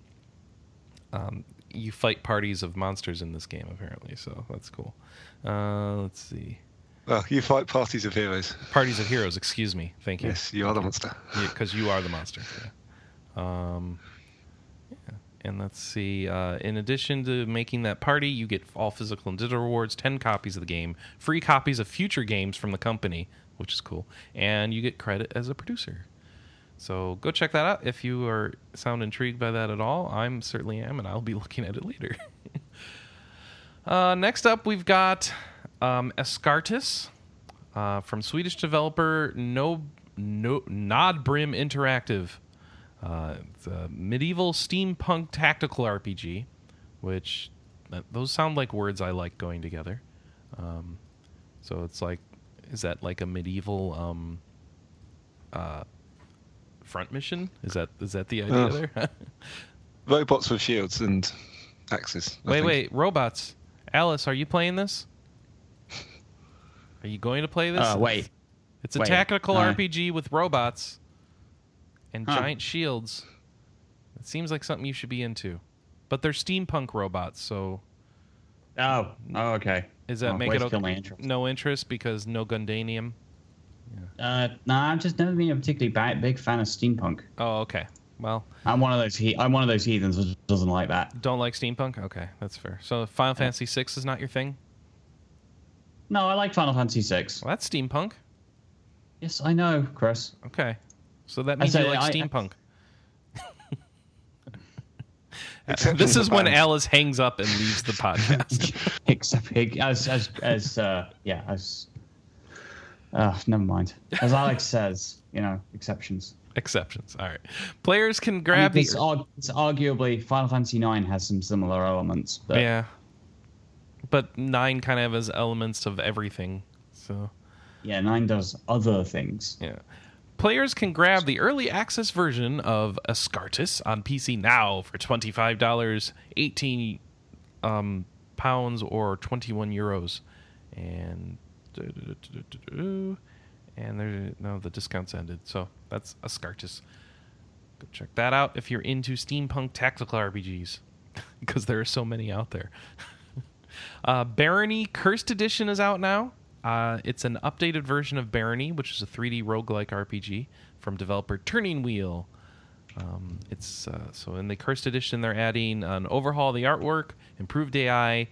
um, you fight parties of monsters in this game, apparently, so that's cool. Uh, let's see. Well, you fight parties of heroes. Parties of heroes, excuse me. Thank you. Yes, you are the monster. because you are the monster. Yeah. Um, yeah. And let's see. Uh, in addition to making that party, you get all physical and digital rewards, ten copies of the game, free copies of future games from the company, which is cool, and you get credit as a producer. So go check that out if you are sound intrigued by that at all. I'm certainly am, and I'll be looking at it later. uh, next up, we've got um, Escartus uh, from Swedish developer No No Nodbrim Interactive. Uh, it's medieval steampunk tactical RPG, which those sound like words I like going together. Um, so it's like, is that like a medieval um, uh, front mission? Is that is that the idea Oh. there? Robots with shields and axes. I wait, think. wait, robots. Alice, are you playing this? Are you going to play this? Uh, wait. It's a Wait, tactical uh, RPG with robots and Huh. giant shields. It seems like something you should be into. But they're steampunk robots, so Oh, oh, okay. is that Oh, make it okay? interest. no interest because no Gundanium? Uh, nah, I've just never been a particularly big fan of steampunk. Oh, okay. Well, I'm one of those. He- I'm one of those heathens who doesn't like that. don't like steampunk? Okay, that's fair. So Final Fantasy VI is not your thing? No, I like Final Fantasy VI. Well, that's steampunk. Yes, I know, Chris. Okay. So that means say you like I- steampunk. this is when Alice hangs up and leaves the podcast. Except as as as uh, yeah as uh, never mind. As Alex says, you know, exceptions. Exceptions. All right. Players can grab I mean, it's, the. it's arguably Final Fantasy IX has some similar elements. But... Yeah. But nine kind of has elements of everything. So. Yeah, nine does other things. Yeah. Players can grab the early access version of Ascartes on PC now for twenty-five dollars, eighteen um, pounds, or twenty-one euros, and and there no the discounts ended, so that's Ascartes. Go check that out if you're into steampunk tactical RPGs, because there are so many out there. uh, Barony Cursed Edition is out now. Uh, it's an updated version of Barony, which is a 3D roguelike RPG from developer Turning Wheel. Um, it's uh, so in the Cursed Edition, they're adding an overhaul of the artwork, improved AI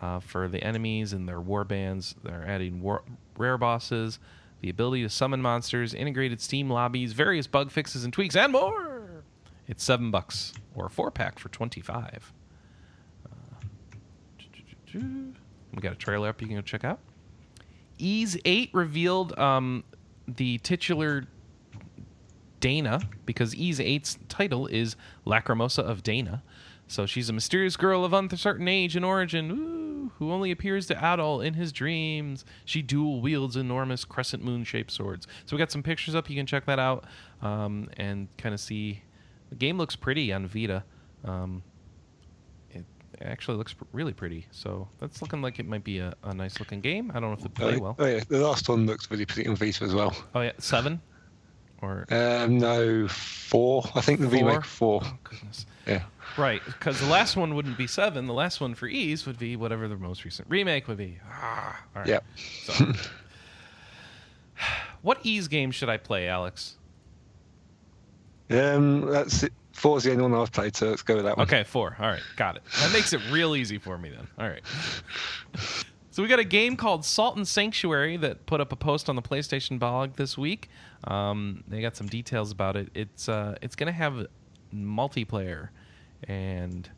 uh, for the enemies and their war bands. They're adding war- rare bosses, the ability to summon monsters, integrated Steam lobbies, various bug fixes and tweaks, and more. It's seven bucks or a four pack for twenty five. Uh, we got a trailer up you can go check out. Ys 8 revealed um, the titular Dana because Ys 8's title is Lacrimosa of Dana. So she's a mysterious girl of uncertain age and origin ooh, who only appears to Adol in his dreams. She dual wields enormous crescent moon shaped swords. So we got some pictures up. You can check that out um, and kind of see. The game looks pretty on Vita. Um, actually looks really pretty. So that's looking like it might be a, a nice looking game. I don't know if it play well. Oh yeah, the last one looks really pretty on Vita as well. Oh yeah, seven. Or um, no, four. I think the four? remake four. Oh, goodness. Yeah. Right, because the last one wouldn't be seven. The last one for Ys would be whatever the most recent remake would be. Ah, all right. Yeah. So. what Ys game should I play, Alex? Um, that's it. Four is the only one I've played, so let's go with that one. Okay, four. All right, got it. That makes it real easy for me then. All right. So we got a game called Salt and Sanctuary that put up a post on the PlayStation blog this week. Um, they got some details about it. It's uh, it's gonna have multiplayer, and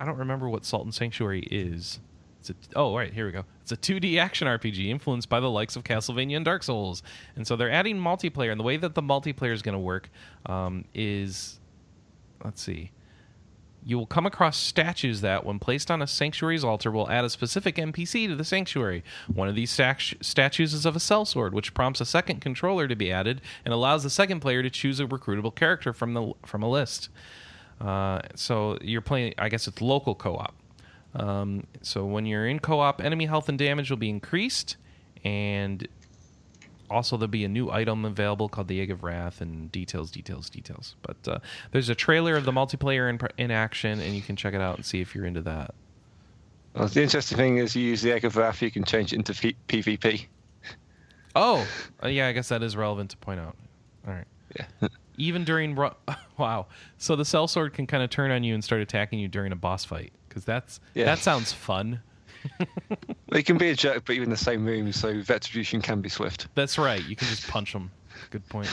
I don't remember what Salt and Sanctuary is. It's a, oh, right, here we go. It's a 2D action RPG influenced by the likes of Castlevania and Dark Souls. And so they're adding multiplayer. And the way that the multiplayer is going to work um, is let's see. You will come across statues that, when placed on a sanctuary's altar, will add a specific NPC to the sanctuary. One of these statues is of a sellsword, which prompts a second controller to be added and allows the second player to choose a recruitable character from the from a list. Uh, so you're playing. I guess it's local co-op. Um, so when you're in co-op, enemy health and damage will be increased, and also there'll be a new item available called the Egg of Wrath, and details, details, details. But uh, there's a trailer of the multiplayer in, in action, and you can check it out and see if you're into that. Well, the interesting thing is you use the Egg of Wrath, you can change it into P- PvP. Oh, uh, yeah, I guess that is relevant to point out. All right. Yeah. Even during ru- wow, so the Sellsword can kind of turn on you and start attacking you during a boss fight because that's yeah. that sounds fun. they can be a jerk, but you're in the same room, so retribution can be swift. That's right. You can just punch them. Good point.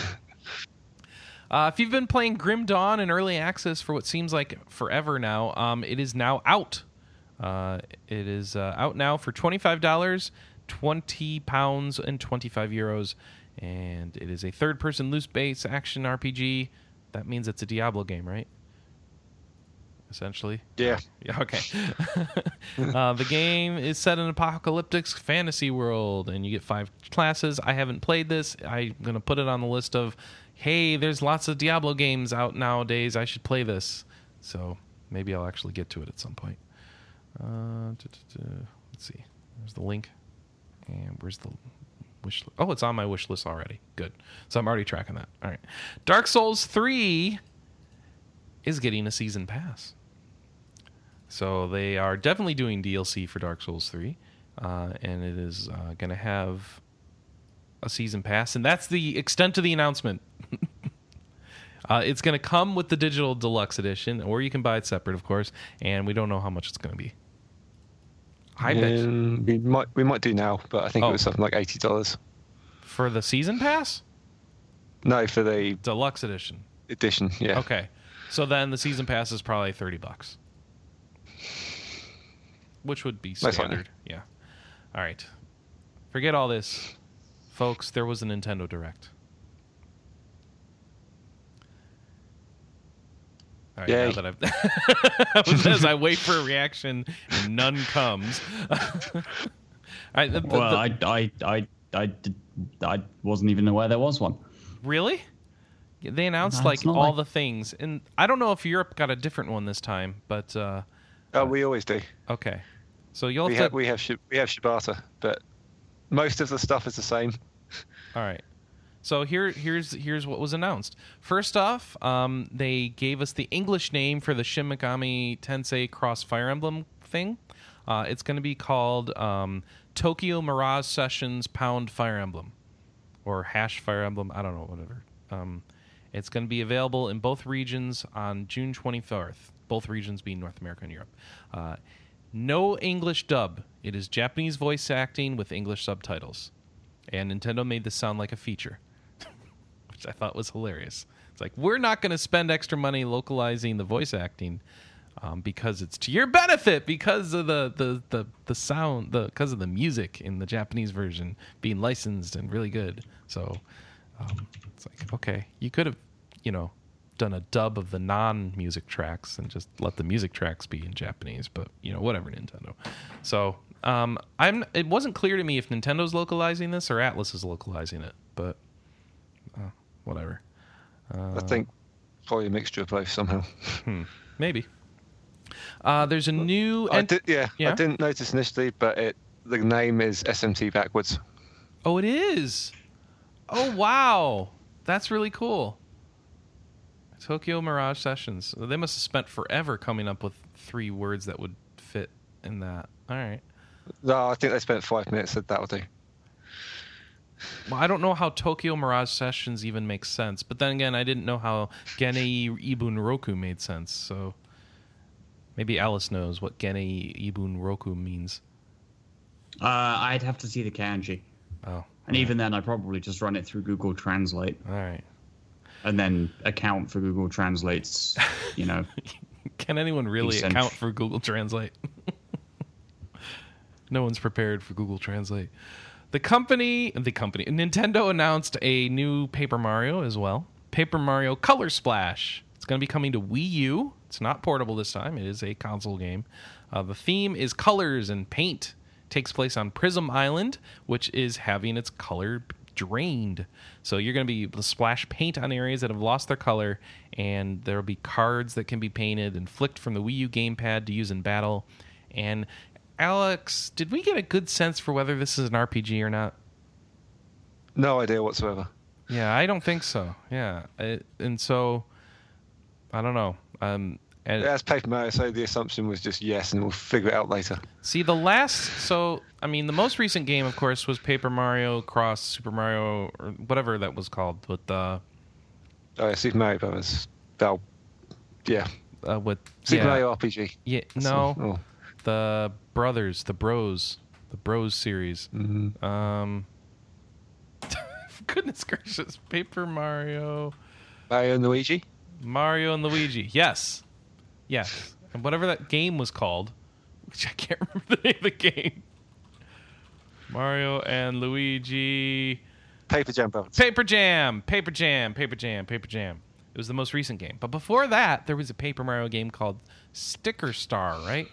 Uh, if you've been playing Grim Dawn in early access for what seems like forever now, um, it is now out. Uh, it is uh, out now for twenty-five dollars, twenty pounds, and twenty-five euros, and it is a third-person loot-based action RPG. That means it's a Diablo game, right? Essentially. Yeah. Yeah. Okay. uh, the game is set in an apocalyptic fantasy world, and you get five classes. I haven't played this. I'm gonna put it on the list of, hey, there's lots of Diablo games out nowadays. I should play this. So maybe I'll actually get to it at some point. Uh, let's see. There's the link, and where's the wish? Li- oh, it's on my wish list already. Good. So I'm already tracking that. All right. Dark Souls three is getting a season pass. So they are definitely doing DLC for Dark Souls 3, uh, and it is uh, going to have a season pass, and that's the extent of the announcement. uh, it's going to come with the digital deluxe edition, or you can buy it separate, of course, and we don't know how much it's going to be. I bet um, we might we might do now, but I think oh. it was something like eighty dollars for the season pass. No, for the deluxe edition. Edition, yeah. Okay. So then the season pass is probably thirty bucks, which would be Most likely. standard. Yeah. All right. Forget all this, folks. There was a Nintendo Direct. All right, Yay. now that I've as I wait for a reaction and none comes. All right, the- the- Well, the- I, I, I, I, did, I wasn't even aware there was one. Really? They announced No, like all like- the things, and I don't know if Europe got a different one this time, but uh, Oh, we always do. okay. So you'll We have to. we have we have Shibata, but most of the stuff is the same. All right. So here, here's here's what was announced. First off, um, they gave us the English name for the Shin Megami Tensei Cross Fire Emblem thing. Uh, it's going to be called um, Tokyo Mirage Sessions Pound Fire Emblem, or Hash Fire Emblem. I don't know, whatever. Um, it's going to be available in both regions on June 24th. Both regions being North America and Europe. Uh, no English dub. It is Japanese voice acting with English subtitles and Nintendo made this sound like a feature, which I thought was hilarious. It's like we're not going to spend extra money localizing the voice acting um, because it's to your benefit because of the the the, the sound the because of the music in the Japanese version being licensed and really good. So um, it's like okay, you could have you know done a dub of the non-music tracks and just let the music tracks be in Japanese, but you know whatever Nintendo. So um, I'm it wasn't clear to me if Nintendo's localizing this or Atlus is localizing it, but uh, whatever. Uh, I think probably a mixture of both somehow. hmm, maybe. Uh, there's a new. I did, yeah, yeah? I didn't notice initially, but it the name is SMT backwards. Oh, it is. Oh wow, that's really cool. Tokyo Mirage Sessions. They must have spent forever coming up with three words that would fit in that. All right. No, I think they spent five minutes. Said that'll do. Well, I don't know how Tokyo Mirage Sessions even makes sense, but then again, I didn't know how Genei Ibun Roku made sense. So maybe Alice knows what Genei Ibun Roku means. Uh, I'd have to see the kanji, Oh, and even then, I'd probably just run it through Google Translate all right. And then account for Google Translate's, you know. Can anyone really sense. account for Google Translate? no one's prepared for Google Translate. The company, the company, Nintendo announced a new Paper Mario as well. Paper Mario Color Splash. It's going to be coming to Wii U. It's not portable this time. It is a console game. Uh, the theme is colors and paint. Takes place on Prism Island, which is having its color drained. So you're going to be able to splash paint on areas that have lost their color, and there will be cards that can be painted and flicked from the Wii U gamepad to use in battle. And Alex, did we get a good sense for whether this is an RPG or not? No idea whatsoever. Yeah, I don't think so. Yeah, it, and so I don't know. Um, and As Paper Mario, so the assumption was just yes, and we'll figure it out later. see the last. So I mean, the most recent game, of course, was Paper Mario Cross Super Mario or whatever that was called with uh, Oh, yeah, Super Mario Brothers. That'll, yeah, uh with Super yeah, Mario RPG. Yeah, no, Oh, the brothers, the Bros, the Bros series. mhm. Um, goodness gracious, Paper Mario. Mario and Luigi. Mario and Luigi. Yes. Yes. And whatever that game was called, which I can't remember the name of the game. Mario and Luigi. Paper Jam. Paper Jam. Paper Jam. Paper Jam. Paper Jam. It was the most recent game. But before that, there was a Paper Mario game called Sticker Star, right?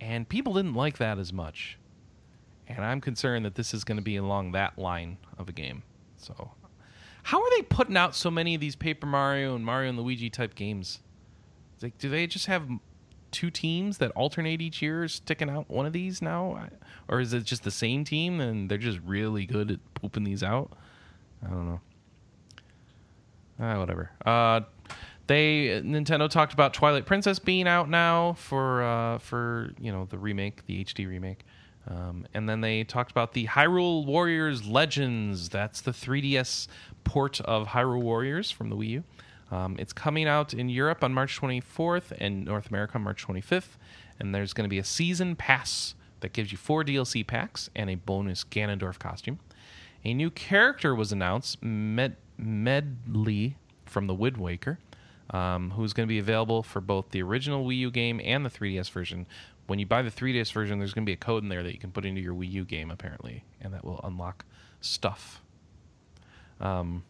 And people didn't like that as much. And I'm concerned that this is going to be along that line of a game. So, how are they putting out so many of these Paper Mario and Mario and Luigi type games? Like, do they just have two teams that alternate each year sticking out one of these now? Or is it just the same team and they're just really good at pooping these out? I don't know. Ah, whatever. Uh, they Nintendo talked about Twilight Princess being out now for uh, for you know the remake, the HD remake, um, and then they talked about the Hyrule Warriors Legends. That's the 3DS port of Hyrule Warriors from the Wii U. Um, it's coming out in Europe on March 24th and North America on March 25th. And there's going to be a season pass that gives you four DLC packs and a bonus Ganondorf costume. A new character was announced, Med- Medli from the Wind Waker. um, who's going to be available for both the original Wii U game and the 3DS version. When you buy the 3DS version, there's going to be a code in there that you can put into your Wii U game, apparently, and that will unlock stuff. Um,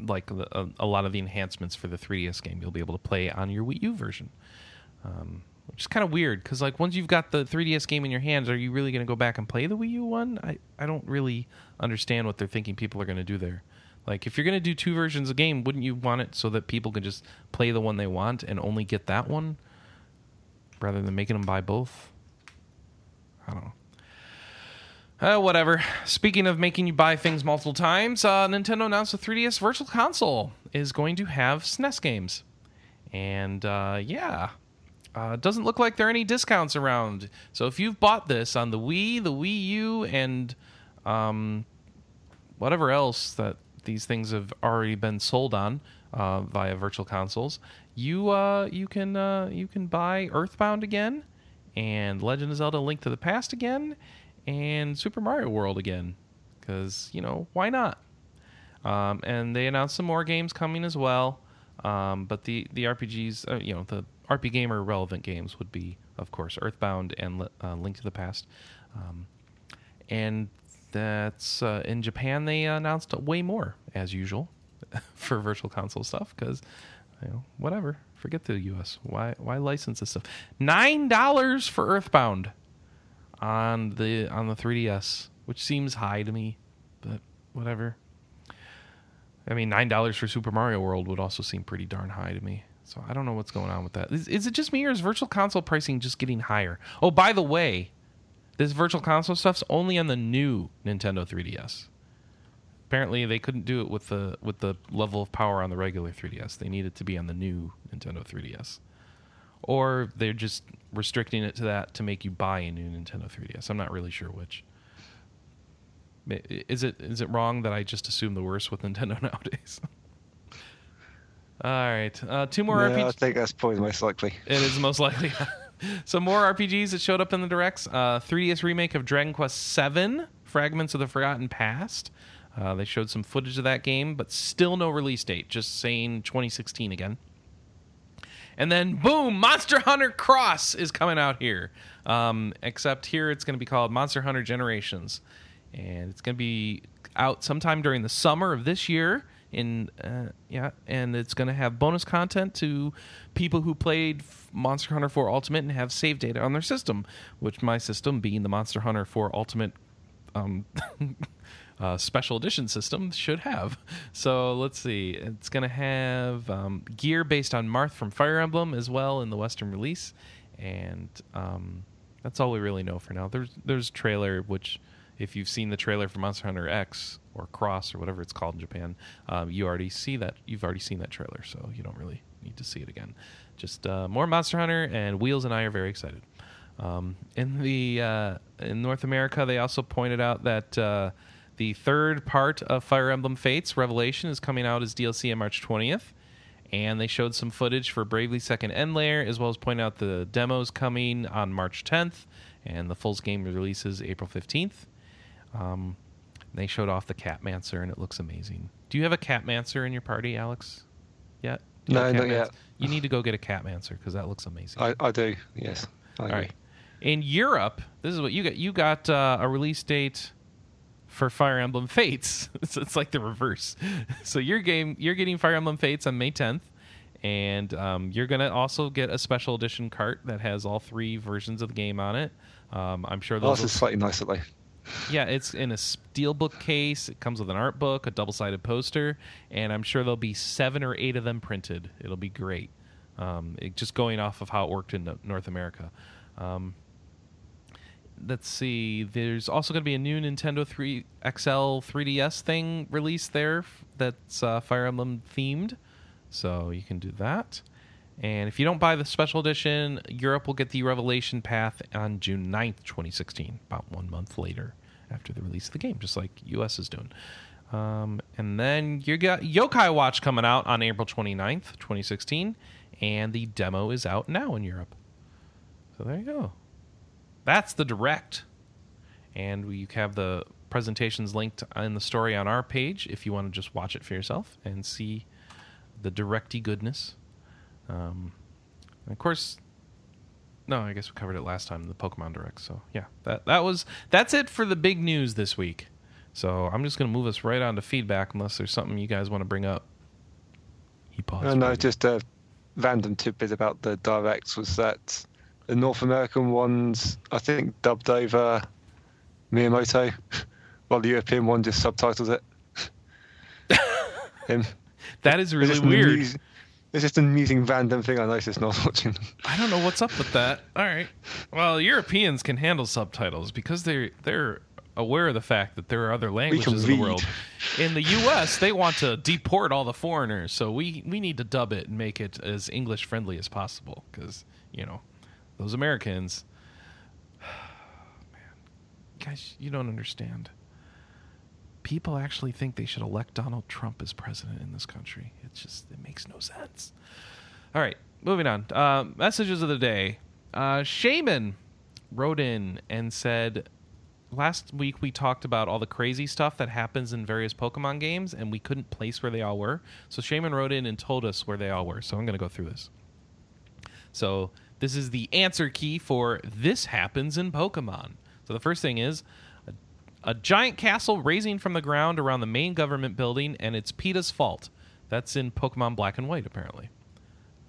like a, a, lot of the enhancements for the 3DS game, you'll be able to play on your Wii U version. Um, which is kind of weird because like once you've got the 3ds game in your hands are you really going to go back and play the wii u one? I, I don't really understand what they're thinking people are going to do there. Like if you're going to do two versions of game wouldn't you want it so that people can just play the one they want and only get that one rather than making them buy both? I don't know uh, whatever. Speaking of making you buy things multiple times, uh, Nintendo announced the 3DS Virtual Console is going to have SNES games. And uh, yeah, uh, doesn't look like there are any discounts around. So if you've bought this on the Wii, the Wii U, and um, whatever else that these things have already been sold on uh, via virtual consoles, you uh, you can uh, you can buy Earthbound again, and Legend of Zelda: Link to the Past again, and Super Mario World again, because you know why not? Um, and they announced some more games coming as well. Um, but the the RPGs, uh, you know, the RP Gamer relevant games would be, of course, Earthbound and uh, Link to the Past. Um, and that's uh, in Japan. They announced way more, as usual, for Virtual Console stuff because, you know, whatever. Forget the U.S. Why why license this stuff? Nine dollars for Earthbound on the on the 3DS, which seems high to me, but whatever. I mean, nine dollars for Super Mario World would also seem pretty darn high to me. So I don't know what's going on with that. Is, is, it just me or is virtual console pricing just getting higher? Oh, by the way, this virtual console stuff's only on the new Nintendo 3DS. Apparently, they couldn't do it with the with the level of power on the regular 3DS. They needed to be on the new Nintendo 3DS, or they're just restricting it to that to make you buy a new Nintendo 3DS. I'm not really sure which. Is it is it wrong that I just assume the worst with Nintendo nowadays? All right, uh, two more RPGs. I think that's probably most likely. It is most likely. Some more RPGs that showed up in the directs. Uh, 3DS remake of Dragon Quest VII: Fragments of the Forgotten Past. Uh, they showed some footage of that game, but still no release date. Just saying 2016 again. And then, boom! Monster Hunter Cross is coming out here. Um, except here, it's going to be called Monster Hunter Generations, and it's going to be out sometime during the summer of this year in uh, yeah, and it's going to have bonus content to people who played Monster Hunter 4 Ultimate and have save data on their system, which my system being the Monster Hunter 4 Ultimate um, uh, special edition system should have. So let's see, it's going to have um, gear based on Marth from Fire Emblem as well in the Western release, and um, that's all we really know for now. There's there's a trailer which if you've seen the trailer for Monster Hunter X or Cross or whatever it's called in Japan, um, you already see that. You've already seen that trailer, so you don't really need to see it again. Just uh, more Monster Hunter, and Wheels and I are very excited. Um, in the uh, in North America, they also pointed out that uh, the third part of Fire Emblem Fates Revelation is coming out as DLC on March 20th, and they showed some footage for Bravely Second End Layer, as well as point out the demos coming on March 10th, and the full game releases April 15th. Um, they showed off the Catmancer, and it looks amazing. Do you have a Catmancer in your party, Alex? Yet? No, not yet. You need to go get a Catmancer because that looks amazing. I, I do. Yes. I All right. In Europe, this is what you got. You got uh, a release date for Fire Emblem Fates. so it's like the reverse. So your game, you're getting Fire Emblem Fates on May 10th, and um, you're gonna also get a special edition cart that has all three versions of the game on it. Um, I'm sure those. Oh, this is slightly nicer, yeah, it's in a steelbook case. It comes with an art book, a double sided poster, and I'm sure there'll be seven or eight of them printed. It'll be great. Um, it, just going off of how it worked in North America. Um, let's see. There's also going to be a new Nintendo 3 XL 3DS thing released there that's uh, Fire Emblem themed, so you can do that. And if you don't buy the special edition, Europe will get the Revelation Path on June 9th, 2016, about one month later after the release of the game, just like US is doing. Um, and then you got Yokai Watch coming out on April 29th, 2016, and the demo is out now in Europe. So there you go. That's the direct. And we have the presentations linked in the story on our page if you want to just watch it for yourself and see the directy goodness. Um, of course, no, I guess we covered it last time the Pokemon Direct. So yeah, that that was that's it for the big news this week. So I'm just gonna move us right on to feedback, unless there's something you guys want to bring up. He paused. Oh, no, just a random tidbit about the directs was that the North American ones, I think, dubbed over Miyamoto, while the European one just subtitles it. Him. That is really weird. it's just an amusing random thing I noticed it's not watching. I don't know what's up with that. All right. Well, Europeans can handle subtitles because they're they're aware of the fact that there are other languages in the world. In the U.S., they want to deport all the foreigners, so we we need to dub it and make it as English friendly as possible because you know those Americans. Man, guys, you don't understand. People actually think they should elect Donald Trump as president in this country. It's just it makes no sense. All right, moving on. Uh, messages of the day. Uh, Shaman wrote in and said last week we talked about all the crazy stuff that happens in various Pokemon games, and we couldn't place where they all were. So Shaman wrote in and told us where they all were. So I'm going to go through this. So this is the answer key for this happens in Pokemon. So the first thing is a, a giant castle raising from the ground around the main government building, and it's PETA's fault. That's in Pokemon Black and White, apparently.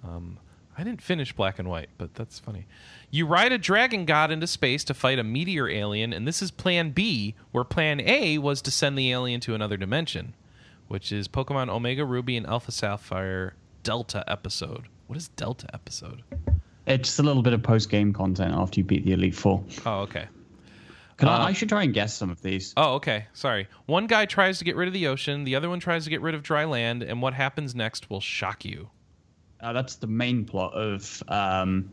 Um, I didn't finish Black and White, but that's funny. You ride a dragon god into space to fight a meteor alien, and this is Plan B, where Plan A was to send the alien to another dimension, which is Pokemon Omega Ruby and Alpha Sapphire Delta episode. What is Delta episode? It's just a little bit of post game content after you beat the Elite Four. Oh, okay. Can uh, I, I should try and guess some of these. Oh, okay. Sorry. One guy tries to get rid of the ocean, the other one tries to get rid of dry land, and what happens next will shock you. Uh, that's the main plot of um,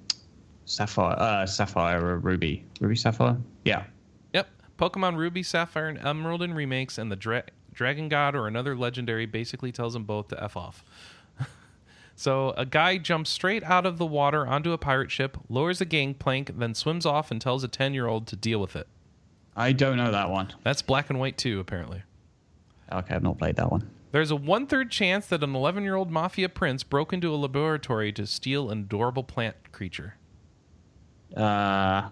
Sapphire, uh, Sapphire or Ruby, Ruby Sapphire. Yeah. Yep. Pokemon Ruby, Sapphire, and Emerald in remakes, and the Dra- Dragon God or another legendary basically tells them both to f off. So a guy jumps straight out of the water onto a pirate ship, lowers a gangplank, then swims off and tells a ten-year-old to deal with it. I don't know that one. That's Black and White too, apparently. Okay, I've not played that one. There's a one third chance that an 11 year old mafia prince broke into a laboratory to steal an adorable plant creature. Uh,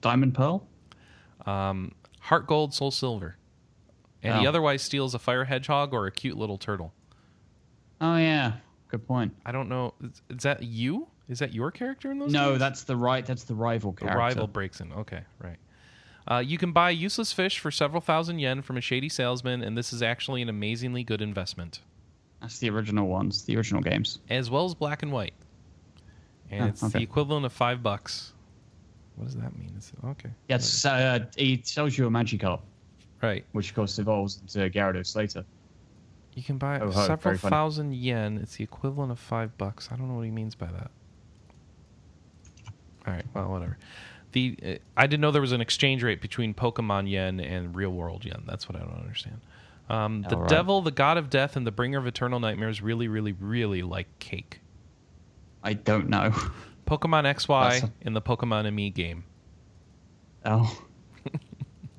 Diamond Pearl? Um, Heart Gold, Soul Silver. And oh. he otherwise steals a fire hedgehog or a cute little turtle. Oh, yeah. Good point. I don't know. Is, is that you? Is that your character in those? No, games? that's the right. That's the rival character. The rival breaks in. Okay, right. Uh, you can buy useless fish for several thousand yen from a shady salesman, and this is actually an amazingly good investment. That's the original ones, the original games, as well as black and white, and oh, it's okay. the equivalent of five bucks. What does that mean? Is it, okay. Yes, uh, it sells you a Magikarp, right? Which of course evolves into Gyarados later. You can buy oh, several thousand yen. It's the equivalent of five bucks. I don't know what he means by that. All right, well, whatever the uh, I didn't know there was an exchange rate between Pokemon yen and real world yen. That's what I don't understand. Um, the right. devil, the god of death, and the bringer of eternal nightmares really, really, really like cake. I don't know. Pokemon XY a... in the Pokemon ME game. Oh.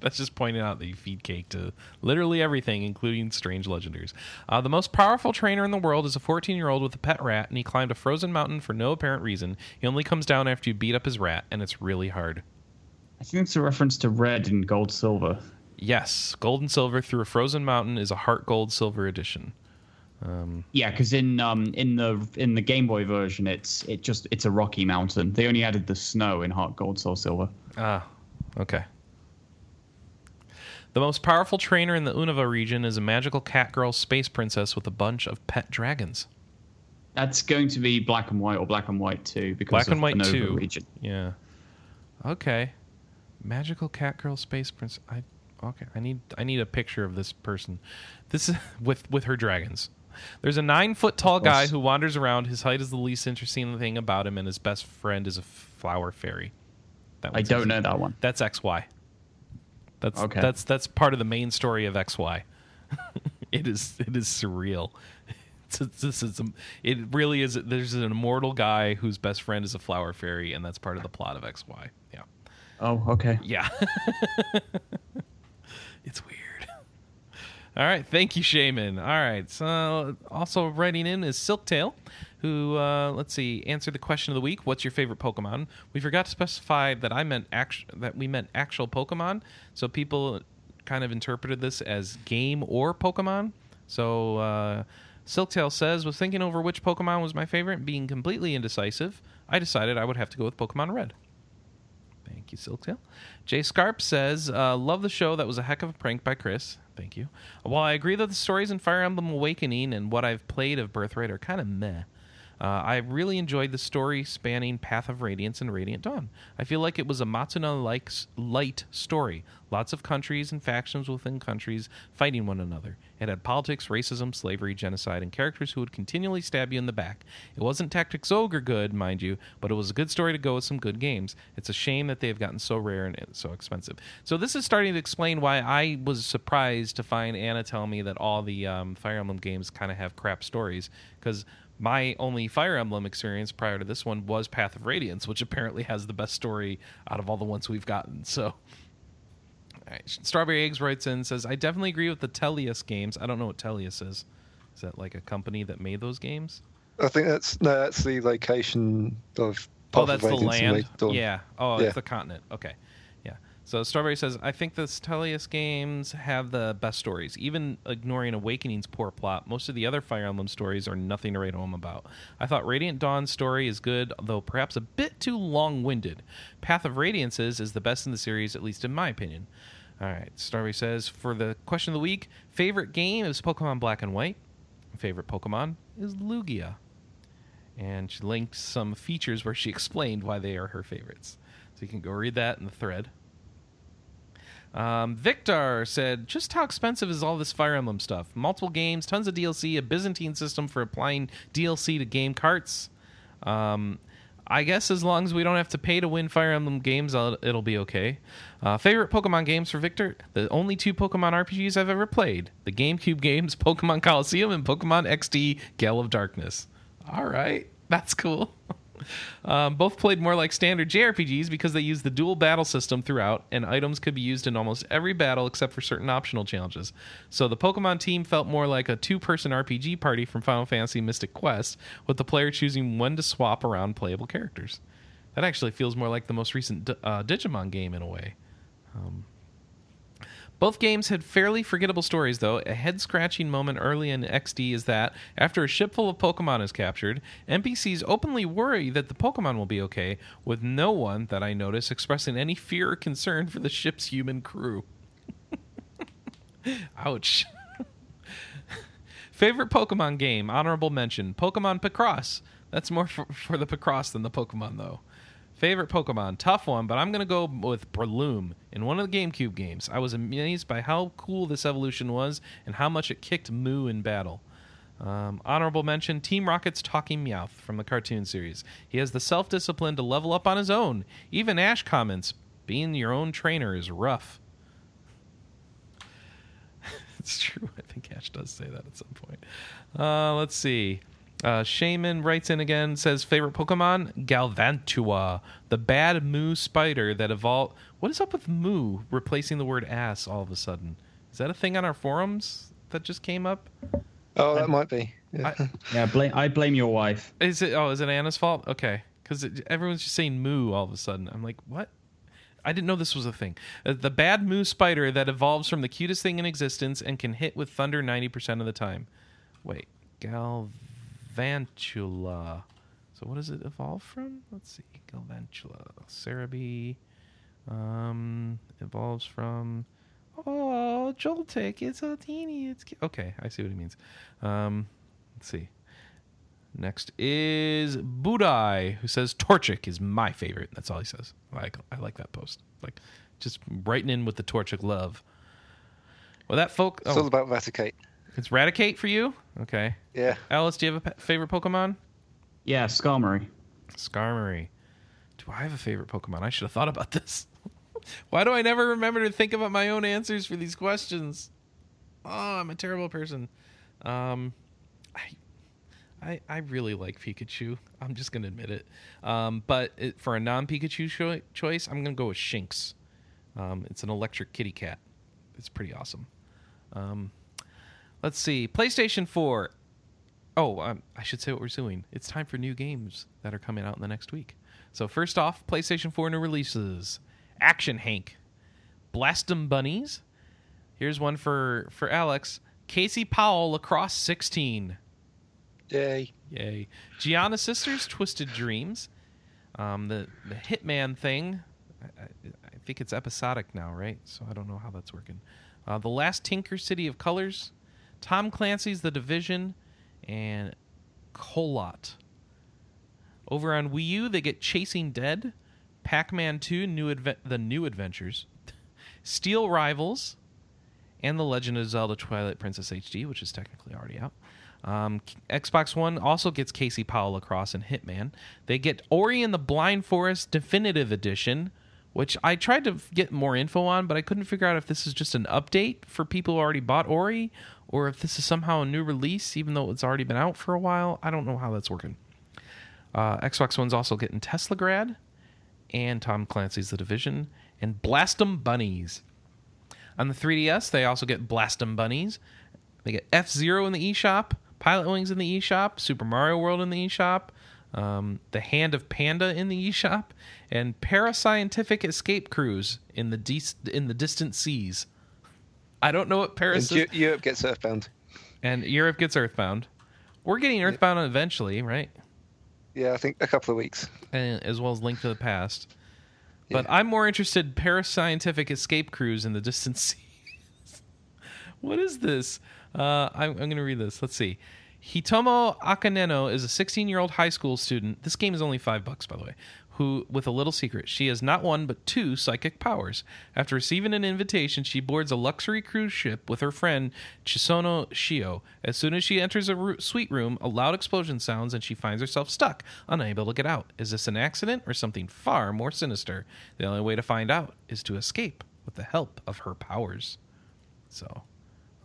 That's just pointing out that you feed cake to literally everything, including strange legendaries. Uh, the most powerful trainer in the world is a 14 year old with a pet rat, and he climbed a frozen mountain for no apparent reason. He only comes down after you beat up his rat, and it's really hard. I think it's a reference to red and gold silver. Yes, gold and silver through a frozen mountain is a heart gold silver edition. Um, yeah, because in um, in the in the Game Boy version, it's it just it's a rocky mountain. They only added the snow in Heart Gold Soul Silver. Ah, okay. The most powerful trainer in the Unova region is a magical cat girl space princess with a bunch of pet dragons. That's going to be black and white or black and white too, because black and white Unova too. Region. Yeah. Okay. Magical cat girl space princess. I okay. I need I need a picture of this person. This is with with her dragons. There's a nine foot tall guy who wanders around. His height is the least interesting thing about him, and his best friend is a flower fairy. That I don't know that one. That's XY. That's okay. that's that's part of the main story of XY. it is it is surreal. It's, it's, it's, it really is. There's an immortal guy whose best friend is a flower fairy, and that's part of the plot of XY. Yeah. Oh, okay. Yeah. it's weird. All right, thank you, Shaman. All right, so also writing in is Silktail, who uh, let's see, answered the question of the week. What's your favorite Pokemon? We forgot to specify that I meant act- that we meant actual Pokemon, so people kind of interpreted this as game or Pokemon. So uh, Silktail says, was thinking over which Pokemon was my favorite, being completely indecisive. I decided I would have to go with Pokemon Red. Thank you, Silktail. Jay Scarp says, uh, Love the show. That was a heck of a prank by Chris. Thank you. While I agree that the stories in Fire Emblem Awakening and what I've played of Birthright are kind of meh, uh, I really enjoyed the story spanning Path of Radiance and Radiant Dawn. I feel like it was a Matsuno like light story. Lots of countries and factions within countries fighting one another. It had politics, racism, slavery, genocide, and characters who would continually stab you in the back. It wasn't Tactics Ogre good, mind you, but it was a good story to go with some good games. It's a shame that they have gotten so rare and so expensive. So this is starting to explain why I was surprised to find Anna tell me that all the um, Fire Emblem games kind of have crap stories because my only Fire Emblem experience prior to this one was Path of Radiance, which apparently has the best story out of all the ones we've gotten. So, Strawberry Eggs writes in says, "I definitely agree with the Tellius games. I don't know what Tellius is. Is that like a company that made those games? I think that's no, that's the location of. oh, that's the land. Yeah. Oh, yeah. it's the continent. Okay. So Strawberry says, I think the Tellius games have the best stories. Even ignoring Awakening's poor plot, most of the other Fire Emblem stories are nothing to write home about. I thought Radiant Dawn's story is good, though perhaps a bit too long-winded. Path of Radiance's is the best in the series, at least in my opinion. All right, Strawberry says, for the question of the week, favorite game is Pokemon Black and White. Favorite Pokemon is Lugia. And she linked some features where she explained why they are her favorites. So you can go read that in the thread. Um, Victor said, "Just how expensive is all this Fire Emblem stuff? Multiple games, tons of DLC, a Byzantine system for applying DLC to game carts. Um, I guess as long as we don't have to pay to win Fire Emblem games, I'll, it'll be okay. Uh, favorite Pokemon games for Victor? The only two Pokemon RPGs I've ever played: the GameCube games, Pokemon Colosseum, and Pokemon XD: Gale of Darkness. All right, that's cool." Um, both played more like standard JRPGs because they used the dual battle system throughout, and items could be used in almost every battle except for certain optional challenges. So the Pokemon team felt more like a two person RPG party from Final Fantasy Mystic Quest, with the player choosing when to swap around playable characters. That actually feels more like the most recent uh, Digimon game in a way. Um, both games had fairly forgettable stories, though. A head scratching moment early in XD is that, after a ship full of Pokemon is captured, NPCs openly worry that the Pokemon will be okay, with no one, that I notice, expressing any fear or concern for the ship's human crew. Ouch. Favorite Pokemon game? Honorable mention Pokemon Picross. That's more for, for the Picross than the Pokemon, though. Favorite Pokemon, tough one, but I'm gonna go with Breloom in one of the GameCube games. I was amazed by how cool this evolution was and how much it kicked Moo in battle. Um, honorable mention: Team Rocket's Talking Meowth from the cartoon series. He has the self-discipline to level up on his own. Even Ash comments, "Being your own trainer is rough." it's true. I think Ash does say that at some point. Uh, let's see. Uh, Shaman writes in again, says favorite Pokemon Galvantula, the bad moo spider that evolved. What is up with moo replacing the word ass all of a sudden? Is that a thing on our forums that just came up? Oh, that I, might be. Yeah, I, yeah blame, I blame your wife. Is it? Oh, is it Anna's fault? Okay, because everyone's just saying moo all of a sudden. I'm like, what? I didn't know this was a thing. Uh, the bad moo spider that evolves from the cutest thing in existence and can hit with thunder 90% of the time. Wait, Gal Galvantula. So what does it evolve from? Let's see. Galvantula. Serebii. Um, evolves from. Oh, Joltik. It's a teeny. It's okay. I see what he means. Um, let's see. Next is Budai, who says Torchic is my favorite. That's all he says. I like, I like that post. Like, just writing in with the Torchic love. Well, that folk. Oh, it's all about Raticate. It's Raticate for you? Okay. Yeah. Alice, do you have a favorite Pokemon? Yeah, Skarmory. Skarmory. Do I have a favorite Pokemon? I should have thought about this. Why do I never remember to think about my own answers for these questions? Oh, I'm a terrible person. Um, I, I, I really like Pikachu. I'm just gonna admit it. Um, but it, for a non-Pikachu cho- choice, I'm gonna go with Shinx. Um, it's an electric kitty cat. It's pretty awesome. Um, Let's see. PlayStation 4. Oh, um, I should say what we're doing. It's time for new games that are coming out in the next week. So first off, PlayStation 4 new releases: Action Henk, Blastum Bunnies. Here's one for for Alex. Casey Powell Lacrosse 16. Yay. Yay. Giana Sisters Twisted Dreams. Um, the the Hitman thing. I, I, I think it's episodic now, right? So I don't know how that's working. Uh, the Last Tinker City of Colors. Tom Clancy's The Division, and Kolot. Over on Wii U, they get Chasing Dead, Pac-Man 2, New Adve- The New Adventures, Steel Rivals, and The Legend of Zelda Twilight Princess HD, which is technically already out. Um, Xbox One also gets Casey Powell across and Hitman. They get Ori and the Blind Forest Definitive Edition, which I tried to get more info on, but I couldn't figure out if this is just an update for people who already bought Ori or if this is somehow a new release, even though it's already been out for a while. I don't know how that's working. Uh, Xbox One's also getting Teslagrad and Tom Clancy's The Division and Blast 'Em Bunnies. On the 3DS, they also get Blast 'Em Bunnies. They get F Zero in the eShop, Pilot Wings in the eShop, Super Mario World in the eShop, um, The Hand of Panda in the eShop, and Parascientific Escape Cruise in the de- in the distant seas. I don't know what Paris And. Europe gets Earthbound. and Europe gets Earthbound. We're getting Earthbound eventually, right? Yeah, I think a couple of weeks. And, as well as Link to the Past. But I'm more interested in Parascientific Escape Cruise in the distant seas. what is this? Uh, I'm, I'm going to read this. Let's see. Hitomi Akaneno is a 16 year old high school student. This game is only five bucks, by the way. Who, with a little secret, she has not one but two psychic powers. After receiving an invitation, she boards a luxury cruise ship with her friend Chisono Shio. As soon as she enters a ru- suite room, a loud explosion sounds and she finds herself stuck, unable to get out. Is this an accident or something far more sinister? The only way to find out is to escape with the help of her powers. So,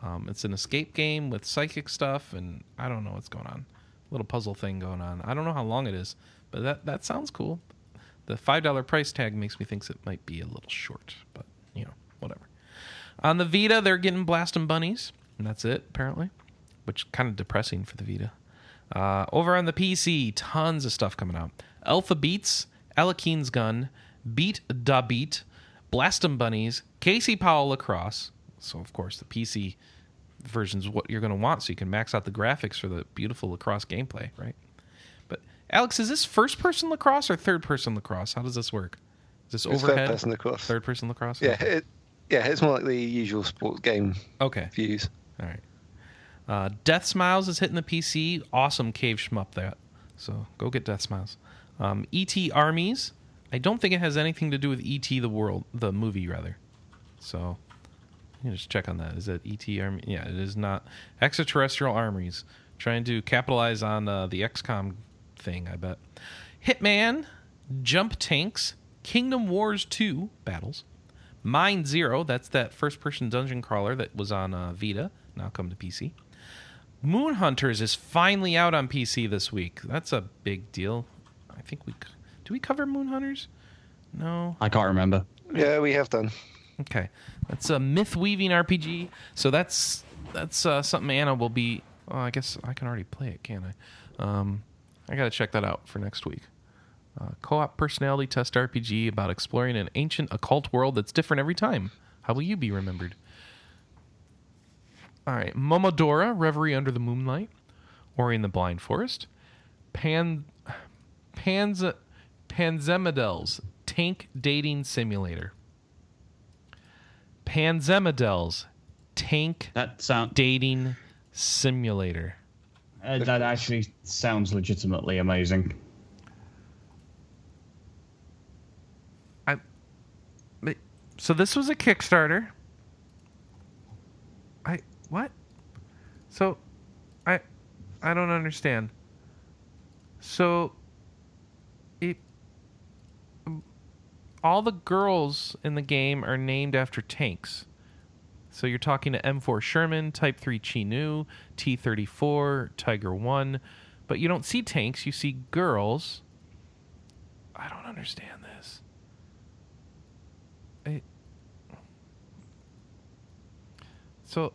um, it's an escape game with psychic stuff, and I don't know what's going on. Little puzzle thing going on. I don't know how long it is, but that that sounds cool. The five dollar price tag makes me think it might be a little short, but you know, whatever. On the Vita, they're getting Blast 'Em Bunnies, and that's it apparently, which kind of depressing for the Vita. Uh, over on the PC, tons of stuff coming out. Alpha Beats, Alekhine's Gun, Beat Da Beat, Blast 'Em Bunnies, Casey Powell Lacrosse. So of course the PC version's what you're going to want, so you can max out the graphics for the beautiful lacrosse gameplay, right? But Alex, is this first person lacrosse or third person lacrosse? How does this work? Is this It's overhead? third person lacrosse. Third person lacrosse. Yeah, Okay. it, yeah, it's more like the usual sports game Okay. views. All right. Uh, Death Smiles is hitting the PC. Awesome cave shmup that. So go get Death Smiles. Um, E.T. Armies. I don't think it has anything to do with E.T. the world, the movie rather. So you can just check on that. Is that E.T. Army? Yeah, it is not extraterrestrial armies. Trying to capitalize on uh, the XCOM thing, I bet. Hitman, Jump Tanks, Kingdom Wars 2 battles, Mind Zero, that's that first person dungeon crawler that was on uh, Vita, now come to PC. Moon Hunters is finally out on PC this week. That's a big deal. I think we do we cover Moon Hunters? No. I can't remember. Yeah, we have done. Okay, that's a myth weaving RPG. So that's that's uh, something Anna will be. Oh, I guess I can already play it, can I? Um, I gotta check that out for next week. Uh, co-op personality test RPG about exploring an ancient occult world that's different every time. How will you be remembered? All right, Momodora, Reverie Under the Moonlight, Ori in the Blind Forest, Pan, Panz, Panzermadels, Tank Dating Simulator. Panzermadels, Tank That sound Dating Simulator. uh, that actually sounds legitimately amazing. I, but- so this was a Kickstarter. I what? So, I, I don't understand. So, it, all the girls in the game are named after tanks. So you're talking to M4 Sherman, Type 3 Chi-Nu, T34, Tiger 1, but you don't see tanks, you see girls. I don't understand this. I, so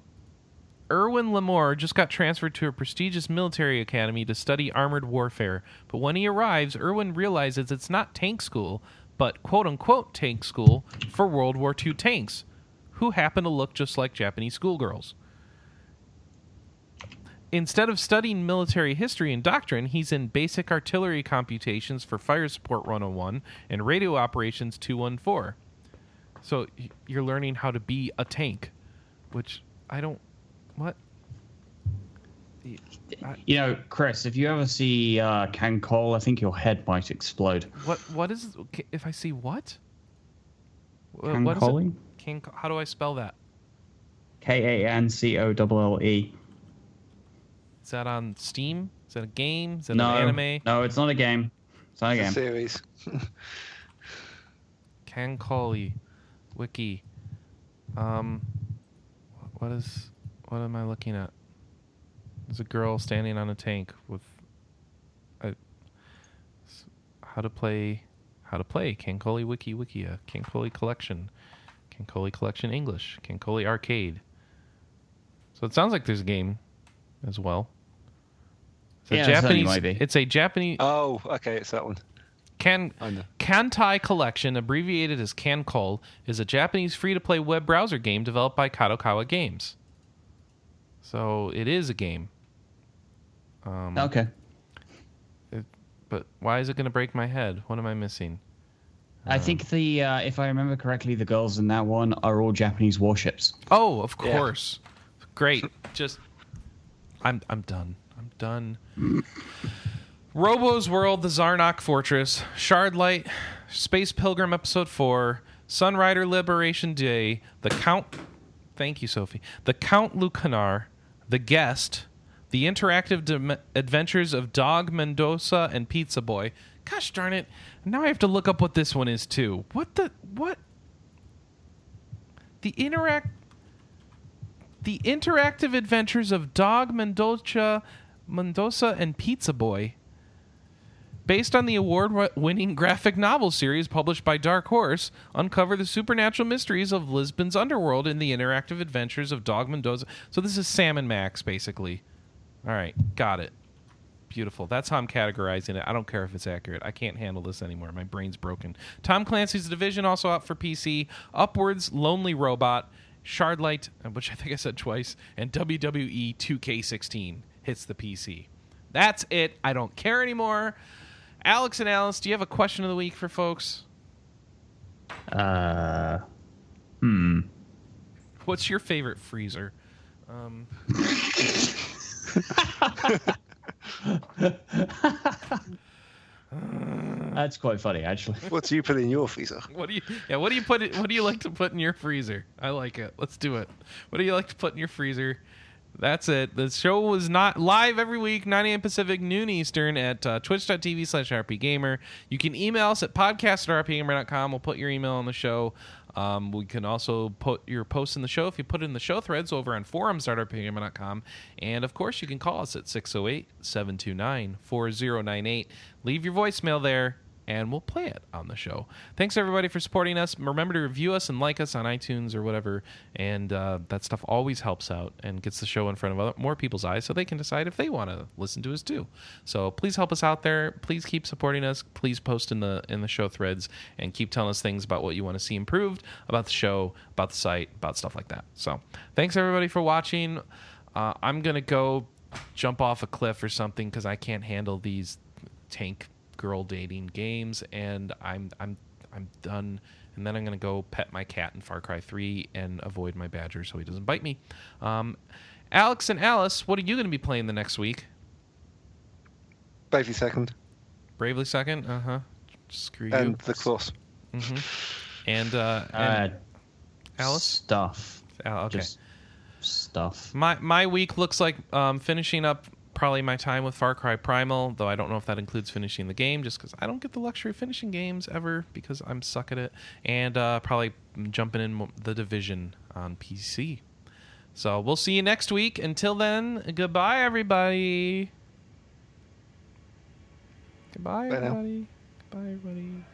Erwin Lamore just got transferred to a prestigious military academy to study armored warfare. But when he arrives, Erwin realizes it's not tank school, but quote unquote tank school for World War II tanks, who happen to look just like Japanese schoolgirls. Instead of studying military history and doctrine, he's in basic artillery computations for Fire Support 101 and Radio Operations 214. So you're learning how to be a tank, which I don't. What? You know, Chris, if you ever see uh, KanColle, I think your head might explode. What? What is? If I see what? Wh- Can what is it? Cole? Can, how do I spell that? K A N C O L L E. Is that on Steam? Is that a game? Is that No, an anime? no, it's not a game. It's not a It's a game. series. KanColle, wiki. Um, what is? What am I looking at? There's a girl standing on a tank with. A, s- how to play? How to play? KanColle wiki wikia. KanColle collection. KanColle collection English. KanColle arcade. So it sounds like there's a game, as well. It's a Yeah, it certainly Japanese. might be. It's a Japanese. Oh, okay, it's that one. Can I. Kantai Collection, abbreviated as KanColle, is a Japanese free-to-play web browser game developed by Kadokawa Games. So it is a game. Um, Okay. But why is it going to break my head? What am I missing? I think the, uh, if I remember correctly, the girls in that one are all Japanese warships. Oh, of Yeah. course. Great. Just I'm I'm done. I'm done. Robo's World, the Zarnok Fortress, Shardlight, Space Pilgrim Episode 4, Sunrider Liberation Day, The Count Thank you, Sophie. The Count Lucanor, The Guest, The Interactive Dim- Adventures of Dog Mendoza and Pizza Boy. Gosh darn it. Now I have to look up what this one is too. What the what? The interact the interactive adventures of Dog Mendoza, Mendoza and Pizza Boy. Based on the award winning graphic novel series published by Dark Horse, uncover the supernatural mysteries of Lisbon's underworld in the interactive adventures of Dog Mendoza. So, this is Sam and Max, basically. All right, got it. Beautiful. That's how I'm categorizing it. I don't care if it's accurate. I can't handle this anymore. My brain's broken. Tom Clancy's Division also out for PC. Upwards, Lonely Robot, Shardlight, uh, which I think I said twice, and WWE 2K16 hits the PC. That's it. I don't care anymore. Alex and Alice, do you have a question of the week for folks? Uh, hmm. What's your favorite freezer? Um, That's quite funny, actually. What do you put in your freezer? what do you? Yeah, what do you put? It, what do you like to put in your freezer? I like it. Let's do it. What do you like to put in your freezer? That's it. The show was not live every week, 9 a.m. Pacific, noon Eastern at uh, twitch.tv slash rpgamer. You can email us at podcast at rpgamer.com. We'll put your email on the show. Um, we can also put your posts in the show if you put it in the show threads over on forums.rpgamer.com. And of course, you can call us at 608 729 4098. Leave your voicemail there and we'll play it on the show. Thanks everybody for supporting us. Remember to review us and like us on iTunes or whatever, and uh, that stuff always helps out and gets the show in front of other, more people's eyes so they can decide if they want to listen to us too. So please help us out there. Please keep supporting us. Please post in the in the show threads and keep telling us things about what you want to see improved about the show, about the site, about stuff like that. So thanks everybody for watching. Uh, I'm gonna go jump off a cliff or something because I can't handle these tank girl dating games and I'm I'm I'm done and then I'm gonna go pet my cat in Far Cry 3 and avoid my badger so he doesn't bite me. Um, Alex and Alice, what are you gonna be playing the next week? Bravely second. Bravely Second, uh huh. Screw you. And the cross. hmm And uh, and Uh, Alice, Stuff. Al- okay. Just stuff. My my week looks like um, finishing up probably my time with Far Cry Primal, though I don't know if that includes finishing the game, just because I don't get the luxury of finishing games ever because I'm suck at it, and uh, probably jumping in the Division on PC. So we'll see you next week. Until then, goodbye, everybody. Goodbye, everybody. Goodbye, everybody.